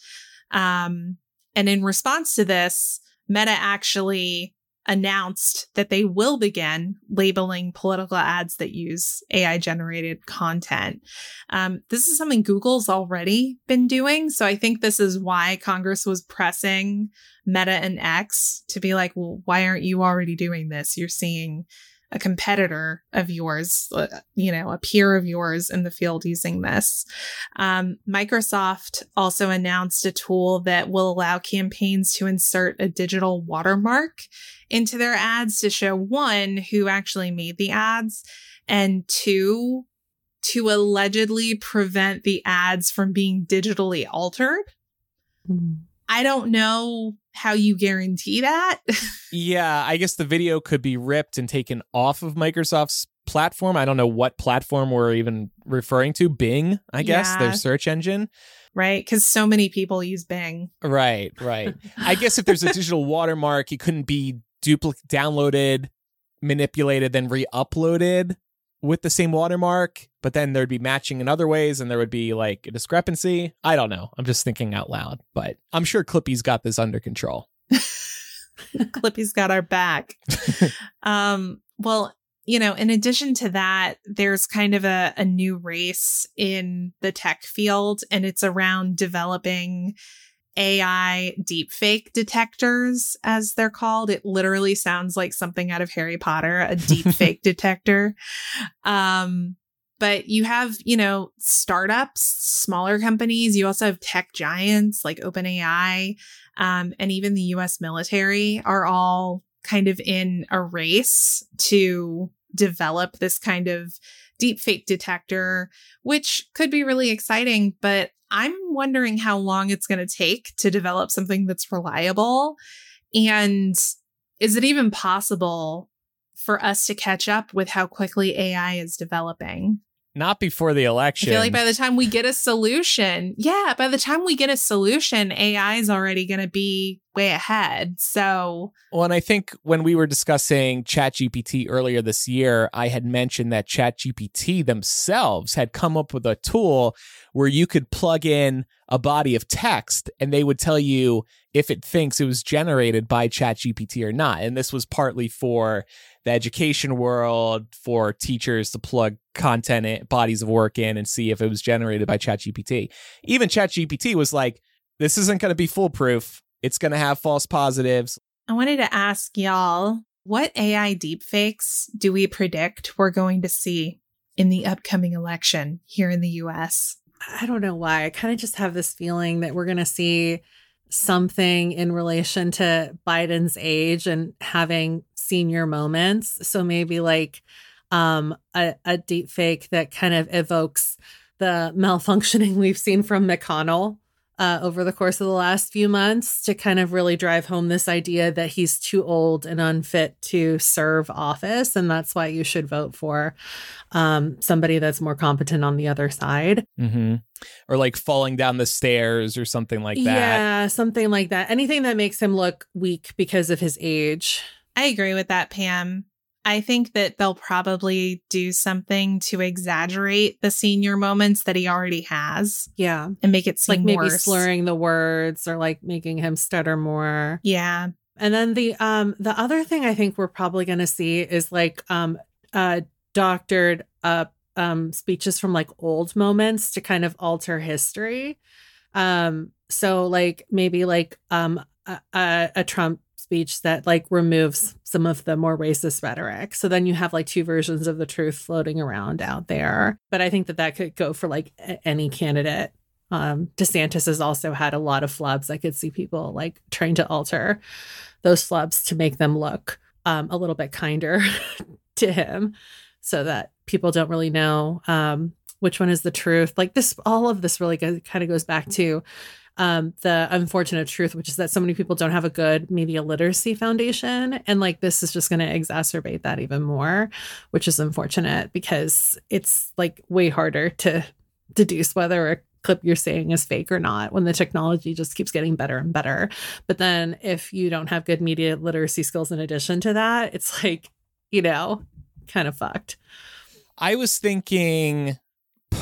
Um, and in response to this, Meta actually announced that they will begin labeling political ads that use AI generated content. Um, this is something Google's already been doing. So I think this is why Congress was pressing Meta and X to be like, well, why aren't you already doing this? You're seeing a competitor of yours, uh, you know, a peer of yours in the field using this. Um, Microsoft also announced a tool that will allow campaigns to insert a digital watermark into their ads to show one, who actually made the ads, and two, to allegedly prevent the ads from being digitally altered. Mm. I don't know how you guarantee that. yeah, I guess the video could be ripped and taken off of Microsoft's platform. I don't know what platform we're even referring to. Bing, I guess, yeah. their search engine. Right, because so many people use Bing. Right, right. I guess if there's a digital watermark, it couldn't be duplicate downloaded, manipulated, then re-uploaded with the same watermark, but then there'd be matching in other ways and there would be like a discrepancy. I don't know. I'm just thinking out loud, but I'm sure Clippy's got this under control. Clippy's got our back. um, well, you know, in addition to that, there's kind of a, a new race in the tech field, and it's around developing AI deepfake detectors, as they're called. It literally sounds like something out of Harry Potter, a deepfake detector. Um, but you have, you know, startups, smaller companies. You also have tech giants like OpenAI, um, and even the US military are all kind of in a race to develop this kind of deepfake detector, which could be really exciting. But I'm wondering how long it's going to take to develop something that's reliable. And is it even possible for us to catch up with how quickly AI is developing? Not before the election. I feel like by the time we get a solution, yeah, by the time we get a solution, AI is already going to be way ahead. So, well, and I think when we were discussing ChatGPT earlier this year, I had mentioned that ChatGPT themselves had come up with a tool where you could plug in a body of text and they would tell you if it thinks it was generated by ChatGPT or not. And this was partly for the education world, for teachers to plug content in, bodies of work in and see if it was generated by ChatGPT. Even ChatGPT was like, this isn't going to be foolproof. It's going to have false positives. I wanted to ask y'all what AI deepfakes do we predict we're going to see in the upcoming election here in the US? I don't know why. I kind of just have this feeling that we're going to see something in relation to Biden's age and having senior moments. So maybe like um, a, a deep fake that kind of evokes the malfunctioning we've seen from McConnell uh, over the course of the last few months to kind of really drive home this idea that he's too old and unfit to serve office. And that's why you should vote for um, somebody that's more competent on the other side. Mm-hmm. Or like falling down the stairs or something like that. Yeah, something like that. Anything that makes him look weak because of his age. I agree with that, Pam. I think that they'll probably do something to exaggerate the senior moments that he already has. Yeah. And make it seem like maybe worse. slurring the words or like making him stutter more. Yeah. And then the um the other thing I think we're probably gonna see is like um uh doctored up um speeches from like old moments to kind of alter history. Um so like maybe like um a, a, a Trump speech that like removes some of the more racist rhetoric. So then you have like two versions of the truth floating around out there. But I think that that could go for like a- any candidate. Um, DeSantis has also had a lot of flubs. I could see people like trying to alter those flubs to make them look um, a little bit kinder to him so that people don't really know um, which one is the truth. Like this, all of this really go- kind of goes back to um, the unfortunate truth, which is that so many people don't have a good media literacy foundation. And like this is just going to exacerbate that even more, which is unfortunate because it's like way harder to deduce whether a clip you're saying is fake or not when the technology just keeps getting better and better. But then if you don't have good media literacy skills in addition to that, it's like, you know, kind of fucked. I was thinking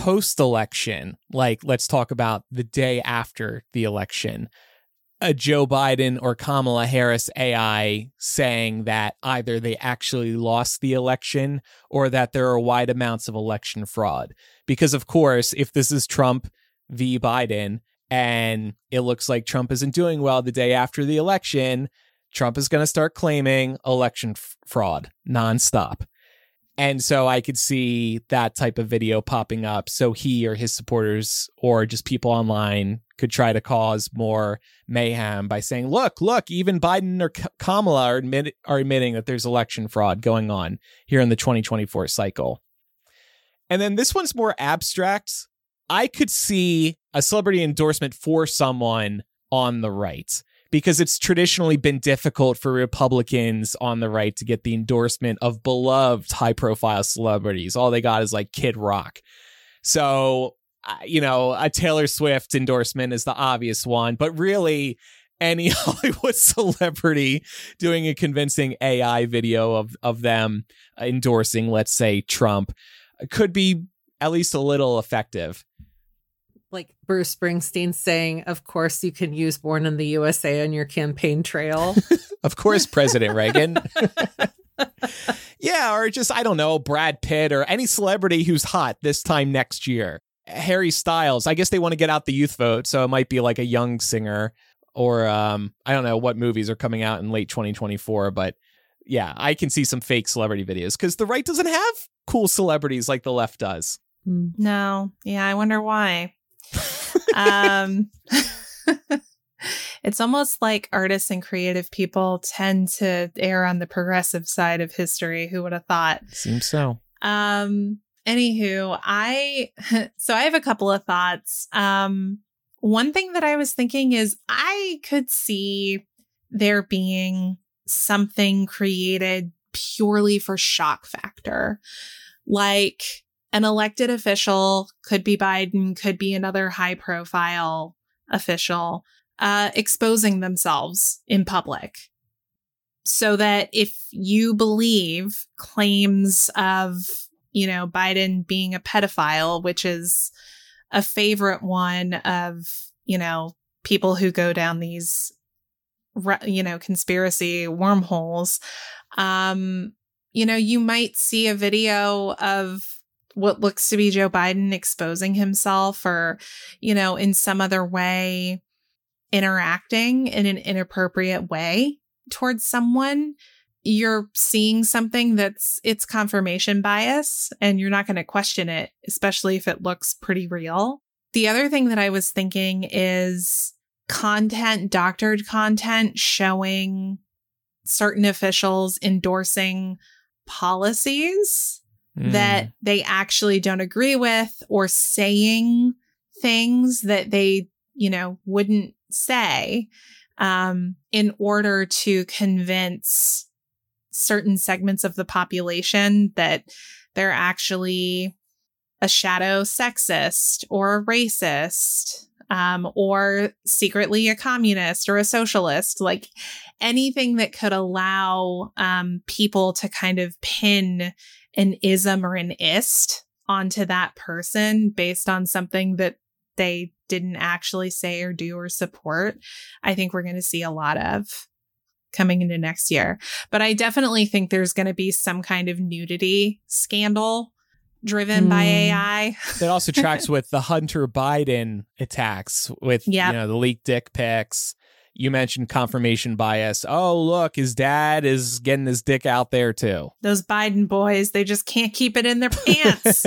post election, like let's talk about the day after the election, a Joe Biden or Kamala Harris AI saying that either they actually lost the election or that there are wide amounts of election fraud. Because, of course, if this is Trump v. Biden and it looks like Trump isn't doing well the day after the election, Trump is going to start claiming election f- fraud nonstop. And so I could see that type of video popping up. So he or his supporters or just people online could try to cause more mayhem by saying, look, look, even Biden or Kamala are, admit- are admitting that there's election fraud going on here in the 2024 cycle. And then this one's more abstract. I could see a celebrity endorsement for someone on the right because it's traditionally been difficult for Republicans on the right to get the endorsement of beloved high profile celebrities. All they got is like Kid Rock. So, you know, a Taylor Swift endorsement is the obvious one, but really, any Hollywood celebrity doing a convincing AI video of, of them endorsing, let's say, Trump could be at least a little effective like Bruce Springsteen saying, "Of course you can use Born in the USA on your campaign trail." of course, President Reagan. Yeah, or just, I don't know, Brad Pitt or any celebrity who's hot this time next year. Harry Styles. I guess they want to get out the youth vote, so it might be like a young singer or um, I don't know what movies are coming out in late 2024, but yeah, I can see some fake celebrity videos because the right doesn't have cool celebrities like the left does. No. Yeah, I wonder why. Um it's almost like artists and creative people tend to err on the progressive side of history. Who would have thought? Seems so. Um anywho, I so I have a couple of thoughts. Um one thing that I was thinking is I could see there being something created purely for shock factor. Like an elected official could be Biden, could be another high profile official, uh, exposing themselves in public. So that if you believe claims of, you know, Biden being a pedophile, which is a favorite one of, you know, people who go down these you know conspiracy wormholes um you know you might see a video of what looks to be Joe Biden exposing himself or you know in some other way interacting in an inappropriate way towards someone. You're seeing something that's it's confirmation bias and you're not going to question it especially if it looks pretty real. The other thing that i was thinking is content, doctored content showing certain officials endorsing policies mm. that they actually don't agree with or saying things that they, you know, wouldn't say um, in order to convince certain segments of the population that they're actually a shadow sexist or a racist um, or secretly a communist or a socialist, like anything that could allow um, people to kind of pin an ism or an ist onto that person based on something that they didn't actually say or do or support. I think we're going to see a lot of coming into next year. But I definitely think there's going to be some kind of nudity scandal driven mm. by AI. that also tracks with the Hunter Biden attacks with yep. you know the leaked dick pics. You mentioned confirmation bias. Oh, look, his dad is getting his dick out there too. Those Biden boys, they just can't keep it in their pants.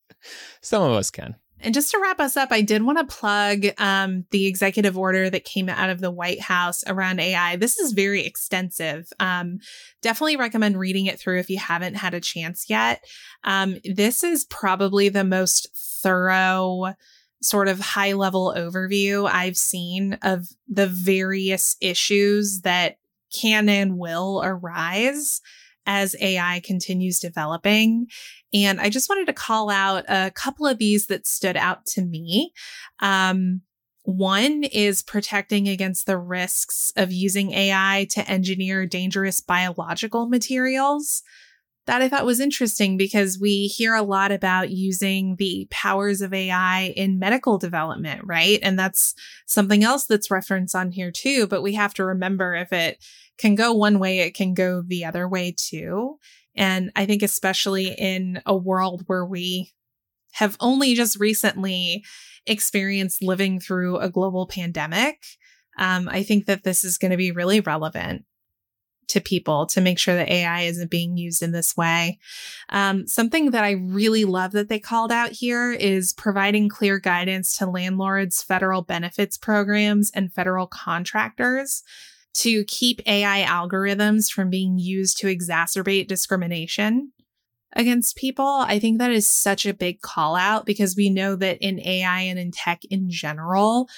Some of us can. And just to wrap us up, I did want to plug um, the executive order that came out of the White House around AI. This is very extensive. Um, definitely recommend reading it through if you haven't had a chance yet. Um, this is probably the most thorough, sort of high level overview I've seen of the various issues that can and will arise as AI continues developing. And I just wanted to call out a couple of these that stood out to me. Um, one is protecting against the risks of using AI to engineer dangerous biological materials. That I thought was interesting because we hear a lot about using the powers of AI in medical development, right? And that's something else that's referenced on here too. But we have to remember if it can go one way, it can go the other way too. And I think, especially in a world where we have only just recently experienced living through a global pandemic, um, I think that this is going to be really relevant to people to make sure that AI isn't being used in this way. Um, something that I really love that they called out here is providing clear guidance to landlords, federal benefits programs, and federal contractors to keep AI algorithms from being used to exacerbate discrimination against people. I think that is such a big call out because we know that in AI and in tech in general,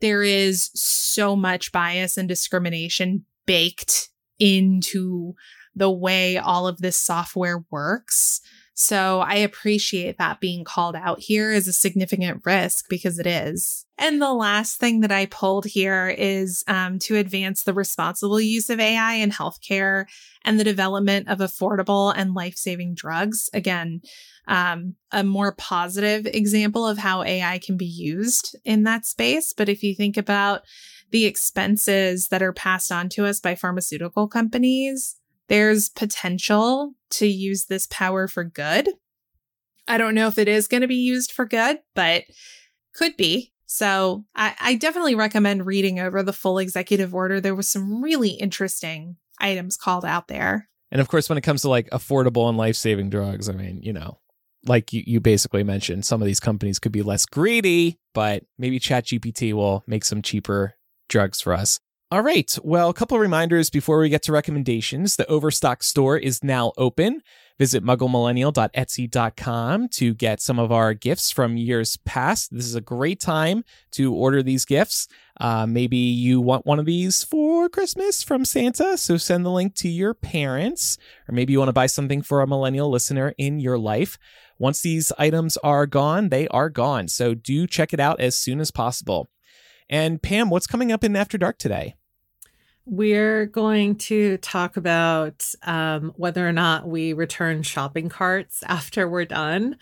there is so much bias and discrimination baked into the way all of this software works so I appreciate that being called out here as a significant risk because it is. And the last thing that I pulled here is um, to advance the responsible use of AI in healthcare and the development of affordable and life saving drugs. Again, um, a more positive example of how AI can be used in that space. But if you think about the expenses that are passed on to us by pharmaceutical companies, there's potential to use this power for good. I don't know if it is going to be used for good, but could be. So I, I, definitely recommend reading over the full executive order. There was some really interesting items called out there. And of course, when it comes to like affordable and life saving drugs, I mean, you know, like you, you basically mentioned, some of these companies could be less greedy, but maybe ChatGPT will make some cheaper drugs for us. All right. Well, a couple reminders before we get to recommendations. The Overstock store is now open. Visit mugglemillennial.etsy.com to get some of our gifts from years past. This is a great time to order these gifts. Uh, maybe you want one of these for Christmas from Santa, so send the link to your parents. Or maybe you want to buy something for a millennial listener in your life. Once these items are gone, they are gone. So do check it out as soon as possible. And Pam, what's coming up in After Dark today? We're going to talk about um, whether or not we return shopping carts after we're done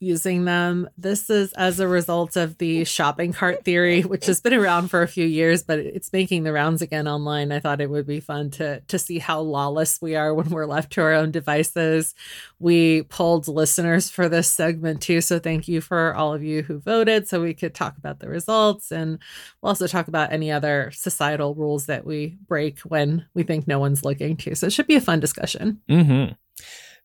using them. This is as a result of the shopping cart theory, which has been around for a few years, but it's making the rounds again online. I thought it would be fun to to see how lawless we are when we're left to our own devices. We pulled listeners for this segment too, so thank you for all of you who voted so we could talk about the results and we'll also talk about any other societal rules that we break when we think no one's looking to. So it should be a fun discussion. Mhm.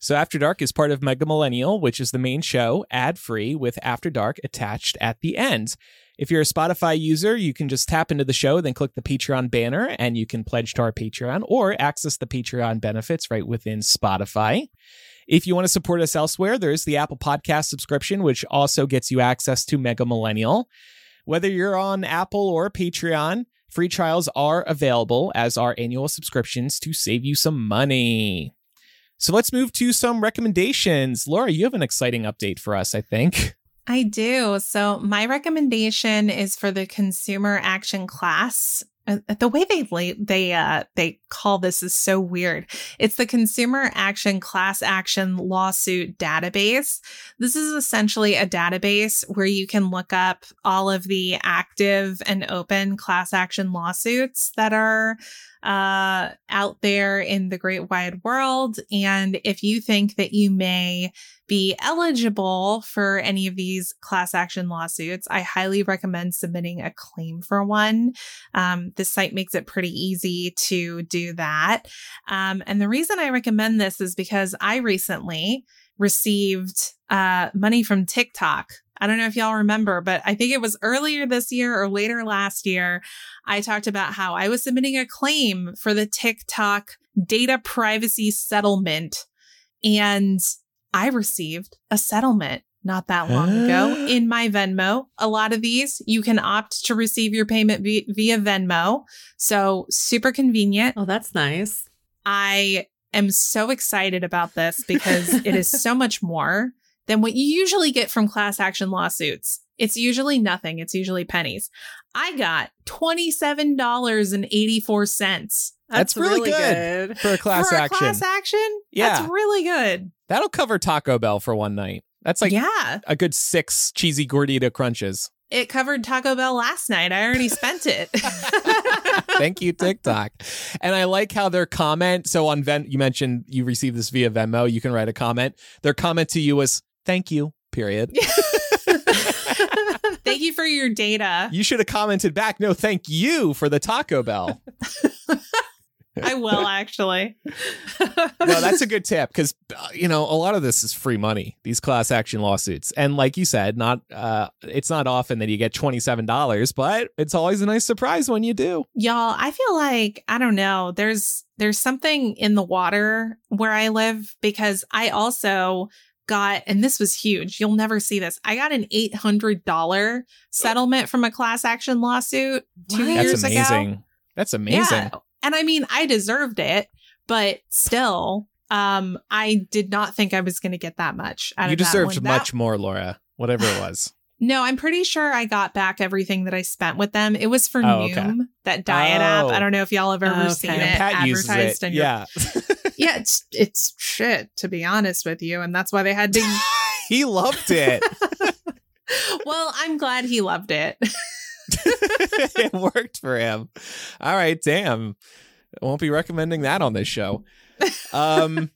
So After Dark is part of Mega Millennial, which is the main show, ad free, with After Dark attached at the end. If you're a Spotify user, you can just tap into the show, then click the Patreon banner, and you can pledge to our Patreon or access the Patreon benefits right within Spotify. If you want to support us elsewhere, there's the Apple Podcast subscription, which also gets you access to Mega Millennial. Whether you're on Apple or Patreon, free trials are available as are annual subscriptions to save you some money. So let's move to some recommendations. Laura, you have an exciting update for us, I think. I do. So my recommendation is for the consumer action class. Uh, the way they they uh they call this is so weird. It's the consumer action class action lawsuit database. This is essentially a database where you can look up all of the active and open class action lawsuits that are uh, out there in the great wide world. And if you think that you may be eligible for any of these class action lawsuits, I highly recommend submitting a claim for one. Um, this site makes it pretty easy to do that. Um, and the reason I recommend this is because I recently received uh, money from TikTok I don't know if y'all remember, but I think it was earlier this year or later last year. I talked about how I was submitting a claim for the TikTok data privacy settlement. And I received a settlement not that long ago in my Venmo. A lot of these you can opt to receive your payment via Venmo. So super convenient. Oh, that's nice. I am so excited about this because it is so much more than what you usually get from class action lawsuits. It's usually nothing, it's usually pennies. I got $27.84. That's, That's really, really good, good, for a class for action. A class action? Yeah. That's really good. That'll cover Taco Bell for one night. That's like yeah. a good six cheesy gordita crunches. It covered Taco Bell last night. I already spent it. Thank you, TikTok. And I like how their comment. So on Ven, you mentioned you received this via Venmo. You can write a comment. Their comment to you was, Thank you. Period. thank you for your data. You should have commented back. No, thank you for the Taco Bell. I will actually. no, that's a good tip because uh, you know a lot of this is free money. These class action lawsuits, and like you said, not uh, it's not often that you get twenty seven dollars, but it's always a nice surprise when you do. Y'all, I feel like I don't know. There's there's something in the water where I live because I also got, and this was huge. You'll never see this. I got an $800 settlement from a class action lawsuit two what? years That's amazing. ago. That's amazing. Yeah. And I mean, I deserved it, but still, um, I did not think I was going to get that much. you deserved much more, Laura, whatever it was. No, I'm pretty sure I got back everything that I spent with them. It was for oh, Noom, okay. that diet oh. app. I don't know if y'all have ever oh, okay. seen it Pat advertised. It. yeah. yeah, it's it's shit to be honest with you, and that's why they had to. he loved it. well, I'm glad he loved it. it worked for him. All right, damn. I won't be recommending that on this show. Um,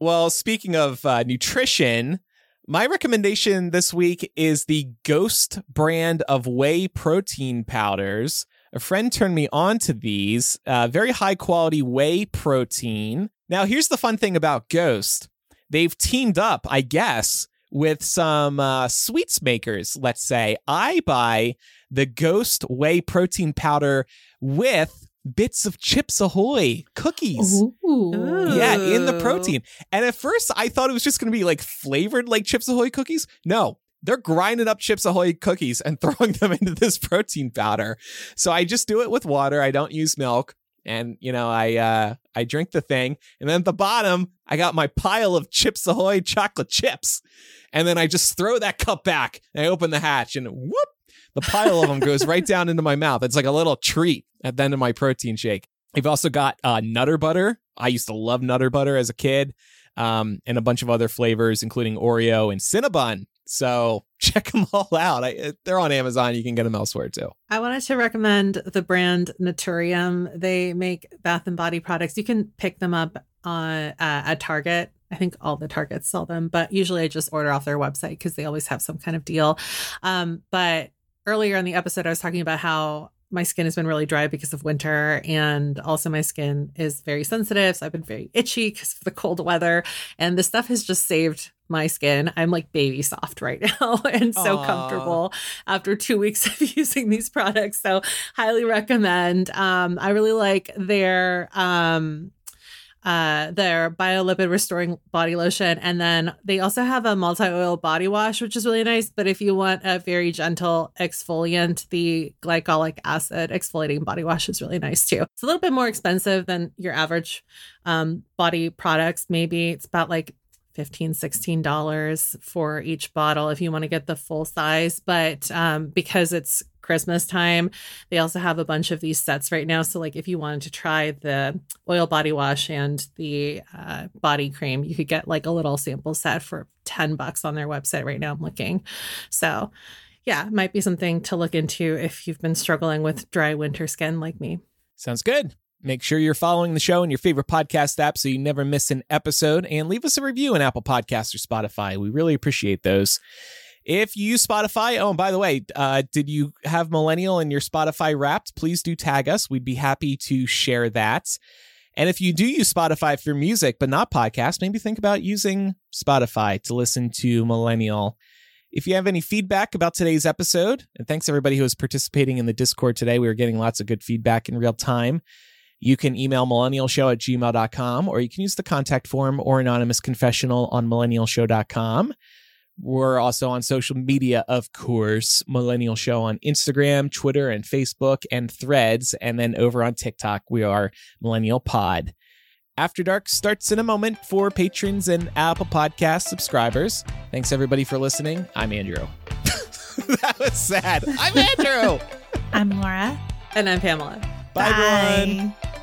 well, speaking of uh, nutrition, my recommendation this week is the Ghost brand of whey protein powders. A friend turned me on to these. Uh, very high quality whey protein. Now, here's the fun thing about Ghost they've teamed up, I guess, with some uh, sweets makers, let's say. I buy the Ghost whey protein powder with bits of Chips Ahoy cookies. Ooh. Yeah, in the protein. And at first, I thought it was just going to be like flavored like Chips Ahoy cookies. No, they're grinding up Chips Ahoy cookies and throwing them into this protein powder. So I just do it with water. I don't use milk. And you know, I uh, I drink the thing, and then at the bottom, I got my pile of Chips Ahoy chocolate chips, and then I just throw that cup back, and I open the hatch, and whoop, the pile of them goes right down into my mouth. It's like a little treat at the end of my protein shake. I've also got uh, Nutter Butter. I used to love Nutter Butter as a kid, um, and a bunch of other flavors, including Oreo and Cinnabon. So check them all out. I, they're on Amazon. You can get them elsewhere too. I wanted to recommend the brand Naturium. They make bath and body products. You can pick them up on uh, at Target. I think all the Targets sell them, but usually I just order off their website because they always have some kind of deal. Um, but earlier in the episode, I was talking about how my skin has been really dry because of winter and also my skin is very sensitive so i've been very itchy because of the cold weather and this stuff has just saved my skin i'm like baby soft right now and so Aw. comfortable after two weeks of using these products so highly recommend um i really like their um uh their biolipid restoring body lotion. And then they also have a multi-oil body wash which is really nice. But if you want a very gentle exfoliant the glycolic acid exfoliating body wash is really nice too. It's a little bit more expensive than your average um, body products. Maybe it's about like 15 16 dollars for each bottle if you want to get the full size. But um, because it's christmas time they also have a bunch of these sets right now so like if you wanted to try the oil body wash and the uh, body cream you could get like a little sample set for 10 bucks on their website right now i'm looking so yeah might be something to look into if you've been struggling with dry winter skin like me Sounds good. Make sure you're following the show in your favorite podcast app so you never miss an episode and leave us a review in Apple Podcasts or Spotify. We really appreciate those. If you use Spotify, oh, and by the way, uh, did you have Millennial in your Spotify wrapped? Please do tag us. We'd be happy to share that. And if you do use Spotify for music but not podcasts, maybe think about using Spotify to listen to Millennial. If you have any feedback about today's episode, and thanks everybody who is participating in the Discord today, we were getting lots of good feedback in real time. You can email millennialshow at gmail.com or you can use the contact form or anonymous confessional on millennialshow.com. We're also on social media, of course, Millennial Show on Instagram, Twitter, and Facebook, and threads. And then over on TikTok, we are Millennial Pod. After Dark starts in a moment for patrons and Apple Podcast subscribers. Thanks everybody for listening. I'm Andrew. that was sad. I'm Andrew. I'm Laura. and i'm pamela Bye, everyone. Bye.